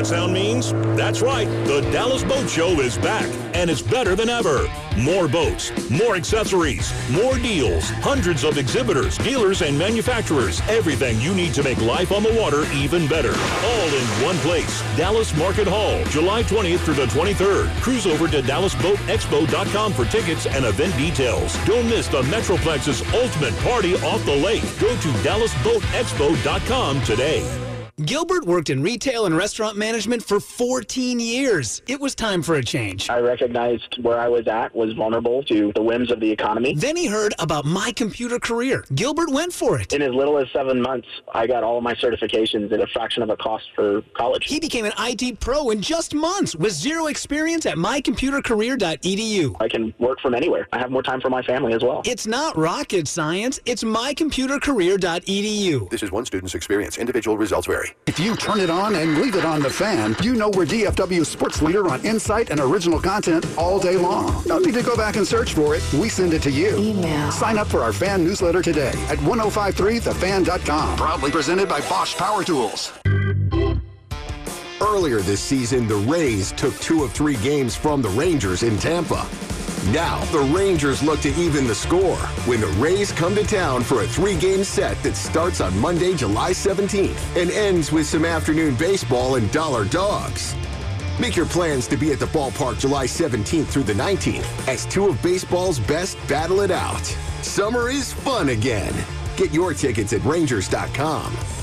[SPEAKER 4] That sound means? That's right. The Dallas Boat Show is back, and it's better than ever. More boats, more accessories, more deals, hundreds of exhibitors, dealers, and manufacturers. Everything you need to make life on the water even better. All in one place. Dallas Market Hall, July 20th through the 23rd. Cruise over to DallasBoatExpo.com for tickets and event details. Don't miss the Metroplex's ultimate party off the lake. Go to DallasBoatExpo.com today.
[SPEAKER 28] Gilbert worked in retail and restaurant management for 14 years. It was time for a change.
[SPEAKER 29] I recognized where I was at was vulnerable to the whims of the economy.
[SPEAKER 28] Then he heard about my computer career. Gilbert went for it.
[SPEAKER 29] In as little as seven months, I got all of my certifications at a fraction of a cost for college.
[SPEAKER 28] He became an IT pro in just months with zero experience at mycomputercareer.edu.
[SPEAKER 29] I can work from anywhere. I have more time for my family as well.
[SPEAKER 28] It's not rocket science, it's mycomputercareer.edu.
[SPEAKER 13] This is one student's experience. Individual results vary.
[SPEAKER 30] If you turn it on and leave it on the fan, you know we're DFW sports leader on insight and original content all day long. No need to go back and search for it. We send it to you. Email. Sign up for our fan newsletter today at 1053thefan.com. Proudly presented by Bosch Power Tools.
[SPEAKER 23] Earlier this season, the Rays took two of three games from the Rangers in Tampa. Now, the Rangers look to even the score when the Rays come to town for a three game set that starts on Monday, July 17th and ends with some afternoon baseball and dollar dogs. Make your plans to be at the ballpark July 17th through the 19th as two of baseball's best battle it out. Summer is fun again. Get your tickets at Rangers.com.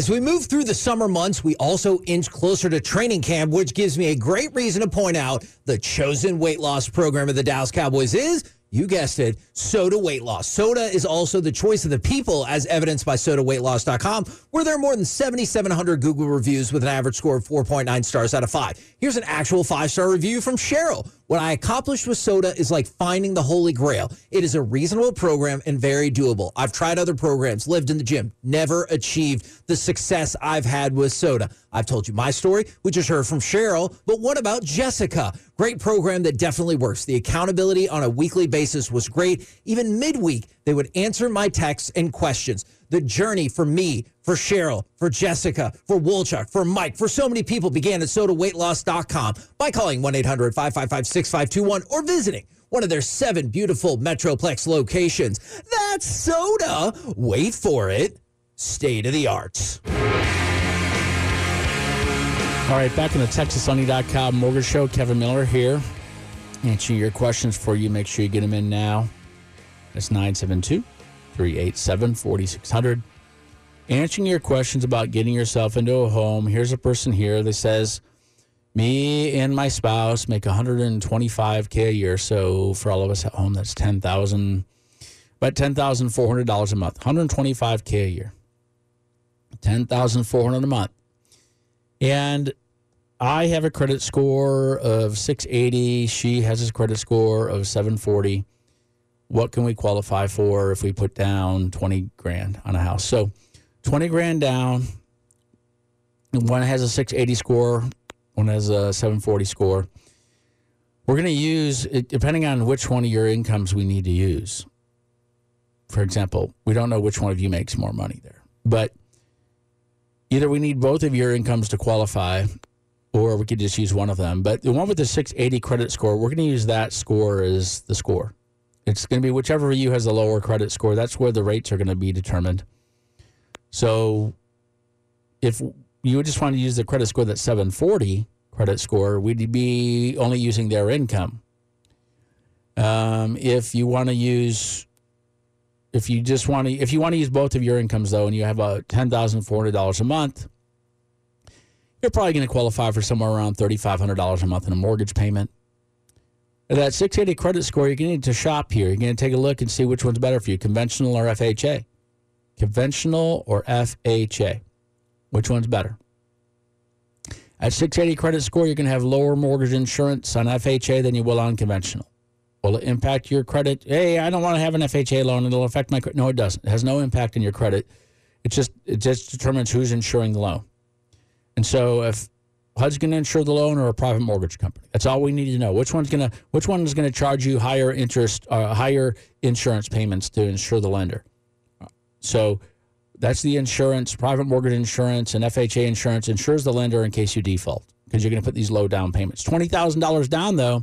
[SPEAKER 12] As we move through the summer months, we also inch closer to training camp, which gives me a great reason to point out the chosen weight loss program of the Dallas Cowboys is, you guessed it, SOTA Weight Loss. SOTA is also the choice of the people, as evidenced by SOTAWeightLoss.com, where there are more than 7,700 Google reviews with an average score of 4.9 stars out of 5. Here's an actual five star review from Cheryl. What I accomplished with SOTA is like finding the holy grail. It is a reasonable program and very doable. I've tried other programs, lived in the gym, never achieved the success I've had with SOTA. I've told you my story. We just heard from Cheryl. But what about Jessica? Great program that definitely works. The accountability on a weekly basis was great. Even midweek, they would answer my texts and questions. The journey for me, for Cheryl, for Jessica, for Wolchuk, for Mike, for so many people began at sotaweightloss.com by calling 1 800 555 6521 or visiting one of their seven beautiful Metroplex locations. That's SOTA. Wait for it. State of the arts.
[SPEAKER 9] All right, back in the TexasLending.com mortgage show. Kevin Miller here. Answering your questions for you. Make sure you get them in now. It's 972 387 4600. Answering your questions about getting yourself into a home. Here's a person here that says, Me and my spouse make 125K a year. So for all of us at home, that's 10000 about $10,400 a month. 125K a year. 10400 a month. And I have a credit score of 680. She has a credit score of 740. What can we qualify for if we put down 20 grand on a house? So 20 grand down. One has a 680 score, one has a 740 score. We're going to use, depending on which one of your incomes we need to use. For example, we don't know which one of you makes more money there, but either we need both of your incomes to qualify or we could just use one of them. But the one with the 680 credit score, we're going to use that score as the score. It's going to be whichever of you has the lower credit score. That's where the rates are going to be determined. So if you just want to use the credit score that's 740 credit score, we'd be only using their income. Um, if you want to use, if you just want to, if you want to use both of your incomes though, and you have a ten thousand four hundred dollars a month, you're probably going to qualify for somewhere around $3,500 a month in a mortgage payment. At that 680 credit score, you're going to need to shop here. You're going to take a look and see which one's better for you, conventional or FHA. Conventional or FHA. Which one's better? At 680 credit score, you're going to have lower mortgage insurance on FHA than you will on conventional. Will it impact your credit? Hey, I don't want to have an FHA loan. It'll affect my credit. No, it doesn't. It has no impact on your credit. It just it just determines who's insuring the loan. And so if HUD's going to insure the loan or a private mortgage company, that's all we need to know. Which one's going to which one is going to charge you higher interest, uh, higher insurance payments to insure the lender? So that's the insurance, private mortgage insurance, and FHA insurance insures the lender in case you default because you're going to put these low down payments. Twenty thousand dollars down though.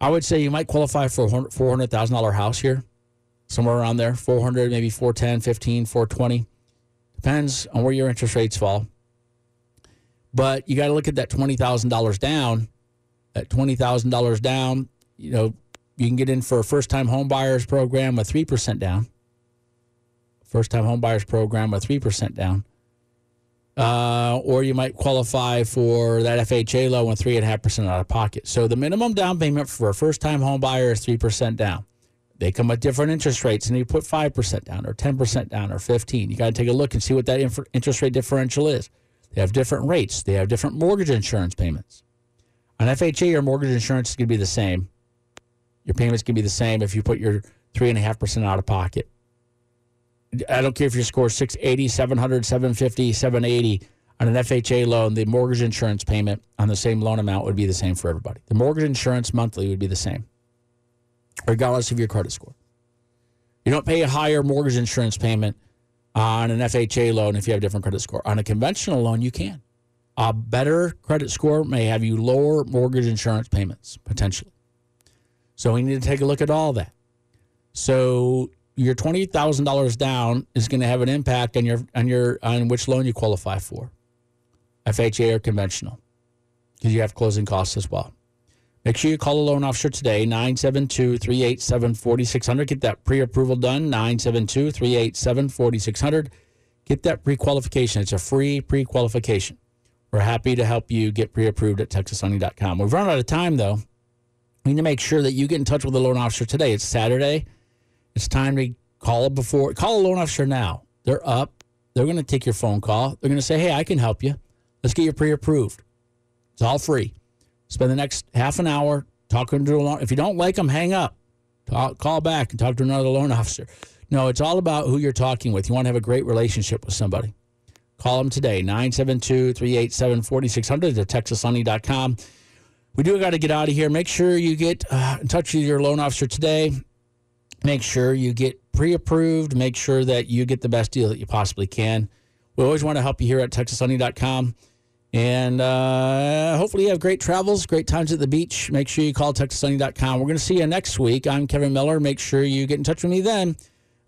[SPEAKER 9] I would say you might qualify for a $400,000 house here, somewhere around there, 400, maybe 410, 15, 420. Depends on where your interest rates fall. But you got to look at that $20,000 down. That $20,000 down, you know, you can get in for a first time home buyers program with 3% down. First time home buyers program with 3% down. Uh, or you might qualify for that FHA loan with 3.5% out of pocket. So the minimum down payment for a first time home buyer is 3% down. They come at different interest rates, and you put 5% down, or 10% down, or 15 You got to take a look and see what that inf- interest rate differential is. They have different rates, they have different mortgage insurance payments. On FHA, your mortgage insurance is going to be the same. Your payments can be the same if you put your 3.5% out of pocket. I don't care if your score is 680, 700, 750, 780 on an FHA loan, the mortgage insurance payment on the same loan amount would be the same for everybody. The mortgage insurance monthly would be the same, regardless of your credit score. You don't pay a higher mortgage insurance payment on an FHA loan if you have a different credit score. On a conventional loan, you can. A better credit score may have you lower mortgage insurance payments potentially. So we need to take a look at all that. So your twenty thousand dollars down is going to have an impact on your on your on which loan you qualify for, FHA or conventional, because you have closing costs as well. Make sure you call a loan officer today, 972 387 4600. Get that pre approval done, 972 387 4600. Get that pre qualification. It's a free pre qualification. We're happy to help you get pre approved at TexasLending.com. We've run out of time, though. We need to make sure that you get in touch with the loan officer today. It's Saturday. It's time to call before call a loan officer now. They're up. They're going to take your phone call. They're going to say, "Hey, I can help you. Let's get you pre-approved." It's all free. Spend the next half an hour talking to a loan. If you don't like them, hang up. Talk, call back and talk to another loan [LAUGHS] officer. No, it's all about who you're talking with. You want to have a great relationship with somebody. Call them today, 972 387 4600 at texaslending.com. We do got to get out of here. Make sure you get uh, in touch with your loan officer today. Make sure you get pre approved. Make sure that you get the best deal that you possibly can. We always want to help you here at texaslending.com. And uh, hopefully you have great travels, great times at the beach. Make sure you call TexasLending.com. We're going to see you next week. I'm Kevin Miller. Make sure you get in touch with me then.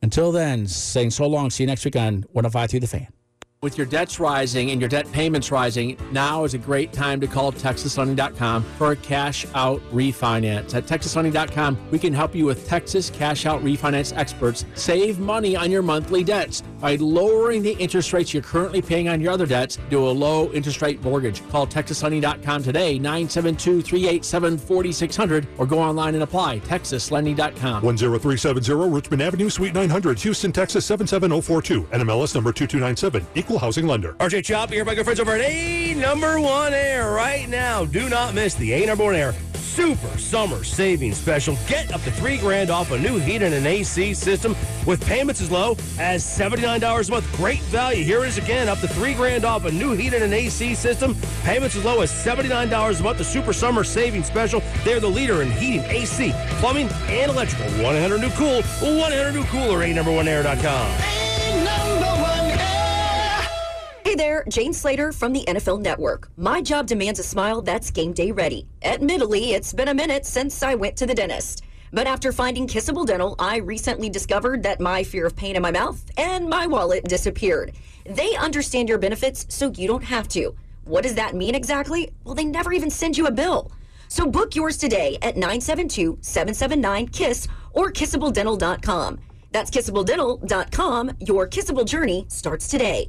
[SPEAKER 9] Until then, saying so long. See you next week on 1053 the Fan. With your debts rising and your debt payments rising, now is a great time to call TexasLending.com for a cash out refinance. At TexasLending.com, we can help you with Texas cash out refinance experts save money on your monthly debts by lowering the interest rates you're currently paying on your other debts to a low interest rate mortgage. Call TexasLending.com today, 972 387 4600, or go online and apply. TexasLending.com.
[SPEAKER 20] 10370 Richmond Avenue, Suite 900, Houston, Texas 77042. NMLS number 2297. Equal housing lender.
[SPEAKER 31] RJ Choppy here, my good friends over at A Number One Air right now. Do not miss the A Number One Air Super Summer Savings Special. Get up to three grand off a new heat and an AC system with payments as low as $79 a month. Great value. Here it is again, up to three grand off a new heat and an AC system. Payments as low as $79 a month. The Super Summer Savings Special. They're the leader in heating, AC, plumbing, and electrical. 100 new cool, 100 new cooler. A number one air.com.
[SPEAKER 6] Hey there, Jane Slater from the NFL Network. My job demands a smile that's game day ready. Admittedly, it's been a minute since I went to the dentist. But after finding Kissable Dental, I recently discovered that my fear of pain in my mouth and my wallet disappeared. They understand your benefits, so you don't have to. What does that mean exactly? Well, they never even send you a bill. So book yours today at 972 779 KISS or kissabledental.com. That's kissabledental.com. Your kissable journey starts today.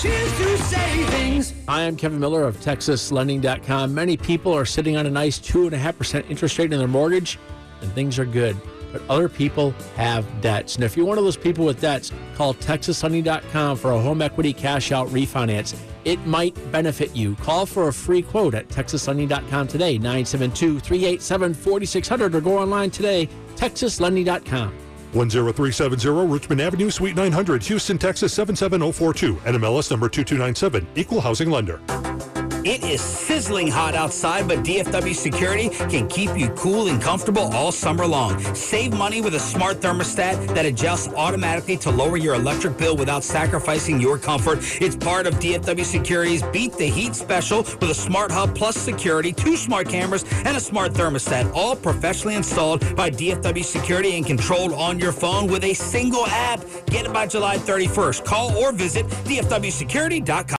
[SPEAKER 32] Cheers to.
[SPEAKER 9] I am Kevin Miller of TexasLending.com. Many people are sitting on a nice 2.5% interest rate in their mortgage, and things are good. But other people have debts. And if you're one of those people with debts, call TexasLending.com for a home equity cash out refinance. It might benefit you. Call for a free quote at TexasLending.com today, 972 387 4600, or go online today, TexasLending.com.
[SPEAKER 20] 10370 Richmond Avenue, Suite 900, Houston, Texas 77042. NMLS number 2297. Equal housing lender.
[SPEAKER 33] It is sizzling hot outside, but DFW Security can keep you cool and comfortable all summer long. Save money with a smart thermostat that adjusts automatically to lower your electric bill without sacrificing your comfort. It's part of DFW Security's Beat the Heat special with a Smart Hub Plus security, two smart cameras, and a smart thermostat, all professionally installed by DFW Security and controlled on your phone with a single app. Get it by July 31st. Call or visit DFWSecurity.com.